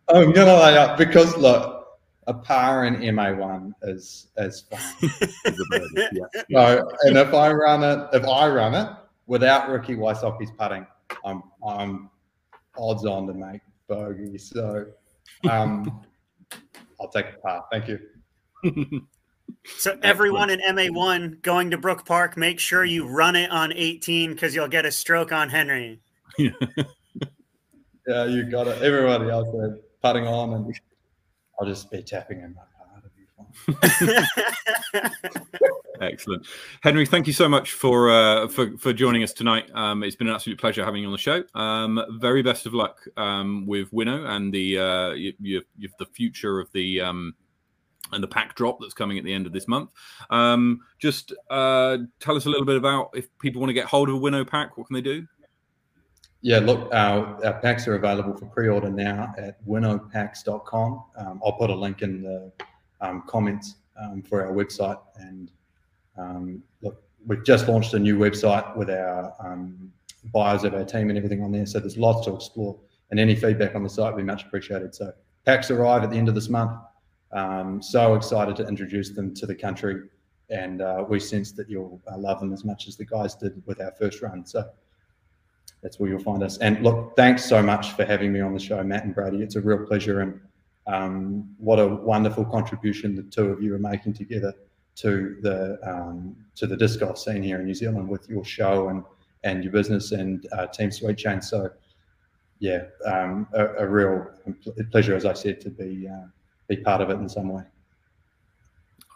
I'm gonna lay up because look, a par in MA1 is is fine. [LAUGHS] So, and if I run it, if I run it without Ricky Wysocki's putting, I'm I'm odds on to make bogey. So Um, [LAUGHS] I'll take a par. Thank you. So everyone in MA1 going to Brook Park, make sure you run it on 18 because you'll get a stroke on Henry. [LAUGHS] yeah, you got it. Everybody else there putting on, and I'll just be tapping in my [LAUGHS] [LAUGHS] Excellent, Henry. Thank you so much for uh, for for joining us tonight. Um, it's been an absolute pleasure having you on the show. Um, very best of luck um, with Winnow and the uh, you, you, the future of the um, and the pack drop that's coming at the end of this month. Um, just uh, tell us a little bit about if people want to get hold of a Winnow pack, what can they do? Yeah, look, our, our packs are available for pre-order now at winnowpacks.com. Um, I'll put a link in the um, comments um, for our website. And um, look, we've just launched a new website with our um, bios of our team and everything on there. So there's lots to explore. And any feedback on the site would be much appreciated. So packs arrive at the end of this month. Um, so excited to introduce them to the country. And uh, we sense that you'll uh, love them as much as the guys did with our first run. So that's where you'll find us. And look, thanks so much for having me on the show, Matt and Brady. It's a real pleasure. And um, what a wonderful contribution the two of you are making together to the um, to the disc golf scene here in New Zealand with your show and and your business and uh, Team Sweet Chain. So, yeah, um, a, a, real pleasure, as I said, to be uh, be part of it in some way.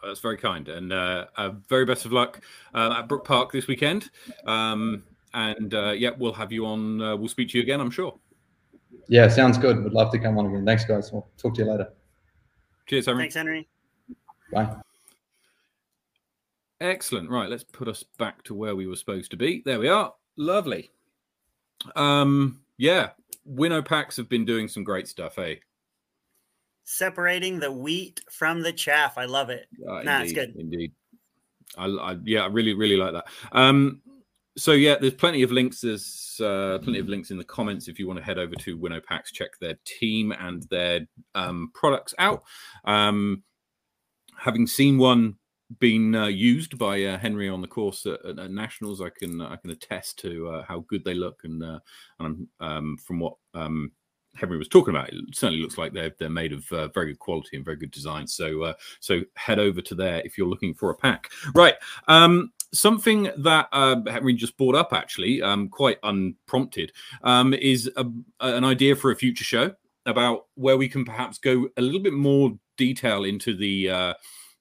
That's very kind, and uh, very best of luck uh, at Brook Park this weekend. Um, and uh, yeah, we'll have you on. Uh, we'll speak to you again, I'm sure. Yeah, sounds good. Would love to come on again. Thanks, guys. We'll talk to you later. Cheers, Henry. Thanks, Henry. Bye. Excellent. Right, let's put us back to where we were supposed to be. There we are. Lovely. Um, yeah, Winnow packs have been doing some great stuff, eh? Separating the wheat from the chaff. I love it. Uh, nah, indeed, it's good. Indeed. I, I, yeah, I really, really like that. Um, so yeah, there's plenty of links. There's uh, plenty of links in the comments if you want to head over to Winnow Packs, check their team and their um, products out. Um, having seen one being uh, used by uh, Henry on the course at, at, Nationals, I can I can attest to uh, how good they look, and uh, and I'm um, from what um, Henry was talking about, it certainly looks like they're they're made of uh, very good quality and very good design. So uh, so head over to there if you're looking for a pack. Right. Um, something that uh, Henry just brought up, actually, um, quite unprompted, um, is a, an idea for a future show about where we can perhaps go a little bit more detail into the. Uh,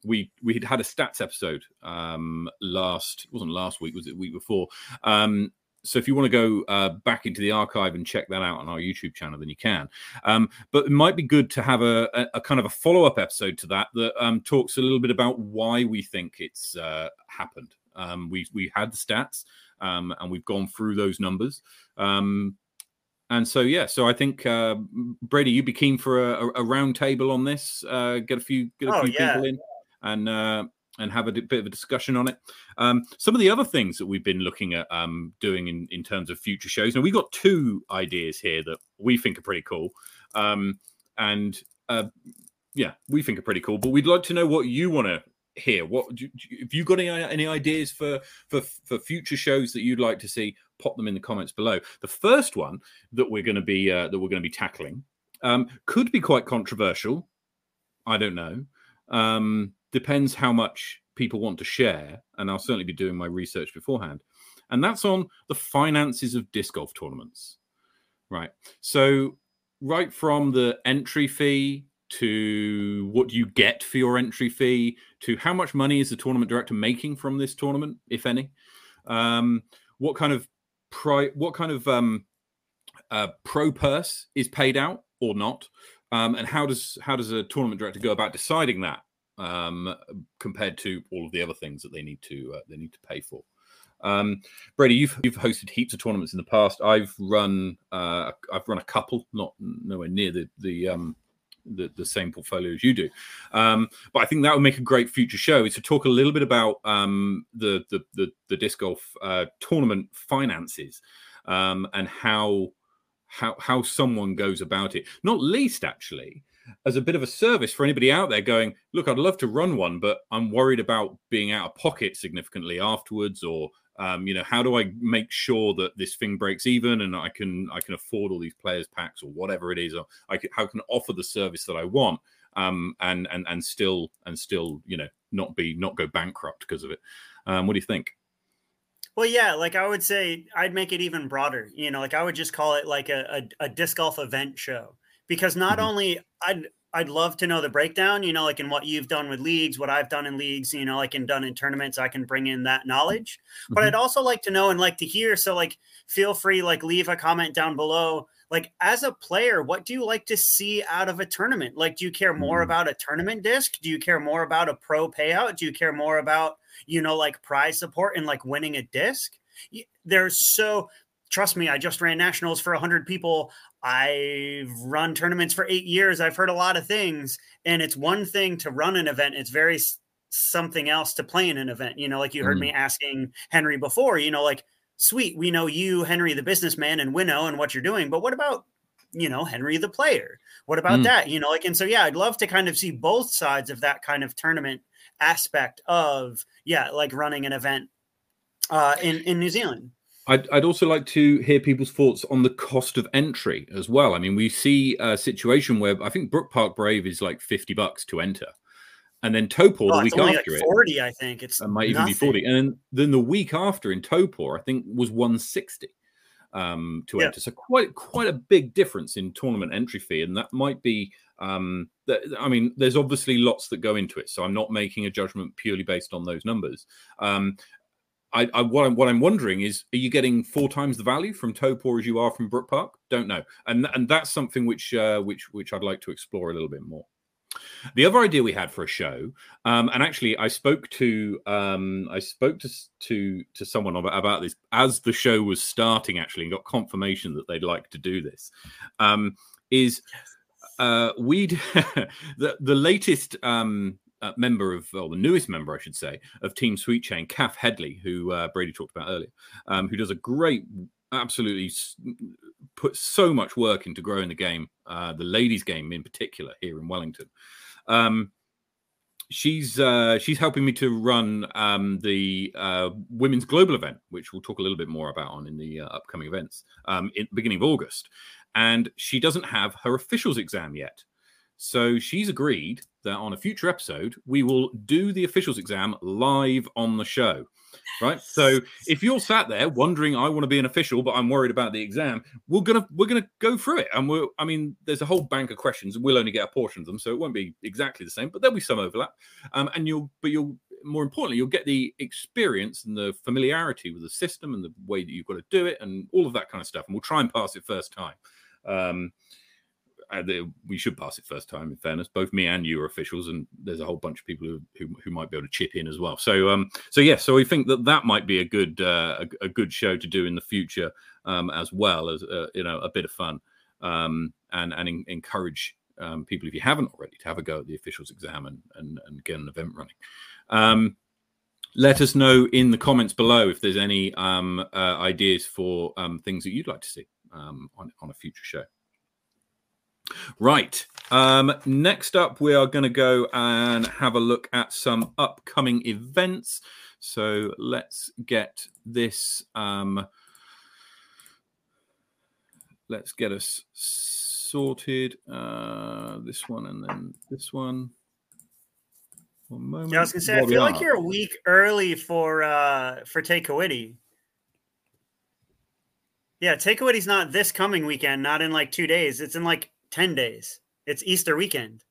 we we had had a stats episode um, last wasn't last week was it week before um, so if you want to go uh, back into the archive and check that out on our YouTube channel, then you can. Um, but it might be good to have a, a, a kind of a follow up episode to that that um, talks a little bit about why we think it's uh, happened. Um, we we had the stats um, and we've gone through those numbers. Um, and so yeah, so I think uh, Brady, you'd be keen for a, a round table on this. Uh, get a few get a oh, few yeah. people in and uh, and have a bit of a discussion on it. Um, some of the other things that we've been looking at um, doing in, in terms of future shows. Now, we've got two ideas here that we think are pretty cool. Um, and uh, yeah, we think are pretty cool, but we'd like to know what you want to hear. What have you got any, any ideas for, for, for future shows that you'd like to see? Pop them in the comments below. The first one that we're going to be uh, that we're going to be tackling um, could be quite controversial. I don't know. Depends how much people want to share, and I'll certainly be doing my research beforehand. And that's on the finances of disc golf tournaments. Right. So, right from the entry fee to what do you get for your entry fee to how much money is the tournament director making from this tournament, if any? Um, what kind of pri- what kind of um, uh, pro purse is paid out or not? Um, and how does how does a tournament director go about deciding that? Um, compared to all of the other things that they need to uh, they need to pay for. Um, Brady, you've you've hosted heaps of tournaments in the past. I've run uh, I've run a couple, not nowhere near the the um, the, the same portfolio as you do. Um, but I think that would make a great future show is to talk a little bit about um, the, the, the the disc golf uh, tournament finances um, and how how how someone goes about it. Not least actually as a bit of a service for anybody out there going, look, I'd love to run one, but I'm worried about being out of pocket significantly afterwards or Um, you know, how do I make sure that this thing breaks even and I can I can afford all these players packs or whatever it is, or I can, how can offer the service that I want um, and and and still and still you know not be not go bankrupt because of it. Um, what do you think? Well, yeah, like I would say, I'd make it even broader. You know, like I would just call it like a, a, a disc golf event show because not mm-hmm. only I'd I'd love to know the breakdown, you know, like in what you've done with leagues, what I've done in leagues, you know, like in done in tournaments, I can bring in that knowledge. Mm-hmm. But I'd also like to know and like to hear. So like feel free, like leave a comment down below. Like as a player, what do you like to see out of a tournament? Like, do you care more mm-hmm. about a tournament disc? Do you care more about a pro payout? Do you care more about, you know, like prize support and like winning a disc? There's so trust me, I just ran nationals for 100 people. I've run tournaments for eight years. I've heard a lot of things, and it's one thing to run an event. It's very something else to play in an event. You know, like you heard mm. me asking Henry before. You know, like sweet, we know you, Henry, the businessman, and Winnow, and what you're doing. But what about you know Henry, the player? What about mm. that? You know, like and so yeah, I'd love to kind of see both sides of that kind of tournament aspect of yeah, like running an event uh, in in New Zealand. I'd, I'd, also like to hear people's thoughts on the cost of entry as well. I mean, we see a situation where I think Brook Park Brave is like 50 bucks to enter. And then Taupo oh, the week after like 40, it, I think. It's it might even be 40. And then the week after in Taupo, I think was 160 um, to yeah. enter. So quite quite a big difference in tournament entry fee. And that might be um, that, I mean, there's obviously lots that go into it. So I'm not making a judgment purely based on those numbers. Um, I, I what, I'm, what I'm wondering is, are you getting four times the value from Taupo as you are from Brook Park? Don't know, and and that's something which uh, which which I'd like to explore a little bit more. The other idea we had for a show, um, and actually, I spoke to um, I spoke to to to someone about, about this as the show was starting, actually, and got confirmation that they'd like to do this. Um, is uh, we [LAUGHS] the the latest um, uh, member of, or the newest member, I should say, of Team Sweet Chain, Kath Headley, who uh, Brady talked about earlier, um, who does a great, absolutely put so much work into growing the game, uh, the ladies' game in particular here in Wellington. Um, she's uh, she's helping me to run um, the uh, women's global event, which we'll talk a little bit more about on in the uh, upcoming events um, in beginning of August. And she doesn't have her officials exam yet. So she's agreed that on a future episode, we will do the officials exam live on the show. Right. So if you're sat there wondering, I want to be an official, but I'm worried about the exam, we're gonna we're gonna go through it. And we're I mean, there's a whole bank of questions, and we'll only get a portion of them, so it won't be exactly the same, but there'll be some overlap. Um, and you'll but you'll more importantly, you'll get the experience and the familiarity with the system and the way that you've got to do it and all of that kind of stuff. And we'll try and pass it first time. Um, we should pass it first time. In fairness, both me and you are officials, and there's a whole bunch of people who who, who might be able to chip in as well. So, um, so yeah, so we think that that might be a good uh, a, a, good show to do in the future, um, as well as uh, you know a bit of fun, um, and and in, encourage um, people if you haven't already to have a go at the officials exam and and, and get an event running. Um, let us know in the comments below if there's any um, uh, ideas for um, things that you'd like to see um, on, on a future show. Right. Um, next up, we are going to go and have a look at some upcoming events. So let's get this. Um, let's get us sorted. Uh, this one and then this one. One moment. Yeah, I was gonna say, I feel like you're a week early for uh for Kuiti. Yeah, Kuiti's not this coming weekend, not in like two days. It's in like 10 days. It's Easter weekend.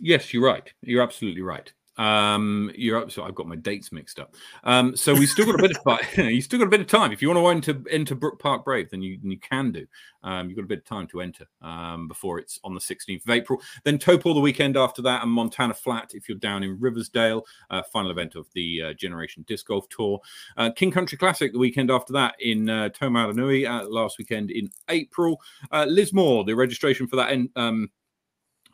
Yes, you're right. You're absolutely right. Um, you're up. So I've got my dates mixed up. Um, so we still got a bit of [LAUGHS] you still got a bit of time. If you want to enter enter Brook Park Brave, then you you can do. Um, you've got a bit of time to enter um, before it's on the 16th of April. Then Taupo the weekend after that, and Montana Flat if you're down in Riversdale. Uh, final event of the uh, Generation Disc Golf Tour. Uh, King Country Classic the weekend after that in uh, Taumarunui uh, last weekend in April. Uh, Lismore, the registration for that. En- um,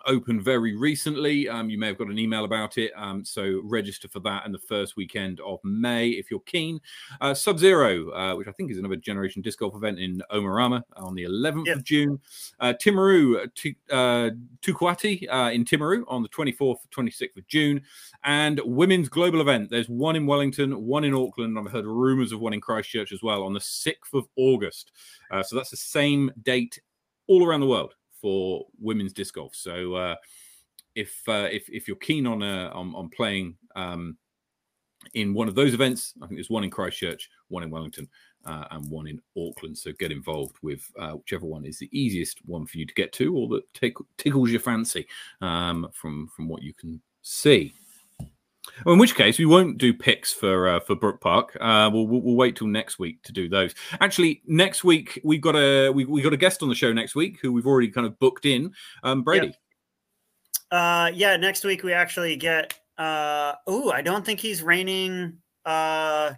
opened very recently. Um, you may have got an email about it. Um, so register for that in the first weekend of May if you're keen. Uh, Sub Zero, uh, which I think is another Generation Disc Golf event in Omarama on the 11th yep. of June. Uh, Timaru, t- uh, Tukwati uh, in Timaru on the 24th, 26th of June. And Women's Global Event. There's one in Wellington, one in Auckland. I've heard rumors of one in Christchurch as well on the 6th of August. Uh, so that's the same date all around the world for women's disc golf. So uh, if uh, if if you're keen on uh, on, on playing um, in one of those events, I think there's one in Christchurch, one in Wellington, uh, and one in Auckland. So get involved with uh, whichever one is the easiest one for you to get to, or that tickles your fancy um, from from what you can see. Well, in which case, we won't do picks for uh, for Brook Park. Uh, we'll, we'll, we'll wait till next week to do those. Actually, next week we've got a we we got a guest on the show next week who we've already kind of booked in. Um, Brady. Yep. Uh, yeah, next week we actually get. Uh, oh, I don't think he's reigning. Uh,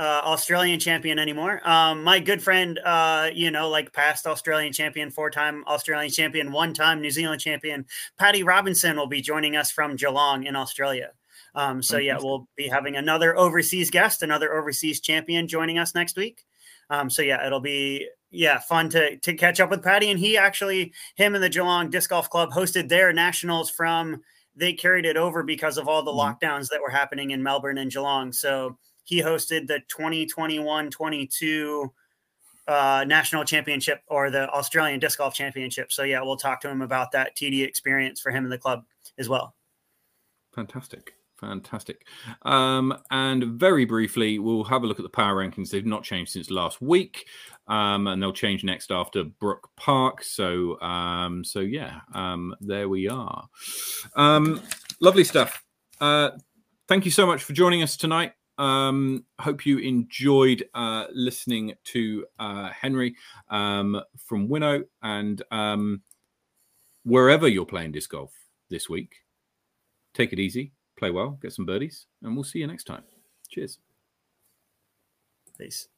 uh, Australian champion anymore. Um, my good friend, uh, you know, like past Australian champion, four time Australian champion, one time New Zealand champion, Patty Robinson will be joining us from Geelong in Australia. Um, so, yeah, we'll be having another overseas guest, another overseas champion joining us next week. Um, so, yeah, it'll be yeah, fun to to catch up with Patty. And he actually, him and the Geelong Disc Golf Club hosted their nationals from. They carried it over because of all the mm-hmm. lockdowns that were happening in Melbourne and Geelong. So he hosted the 2021-22 uh, national championship or the Australian disc golf championship. So yeah, we'll talk to him about that TD experience for him and the club as well. Fantastic. Fantastic. Um, and very briefly, we'll have a look at the power rankings. They've not changed since last week, um, and they'll change next after Brook Park. So, um, so yeah, um, there we are. Um, lovely stuff. Uh, thank you so much for joining us tonight. Um, hope you enjoyed uh, listening to uh, Henry um, from WIN.O and um, wherever you're playing disc golf this week. Take it easy, play well, get some birdies, and we'll see you next time. Cheers. Peace.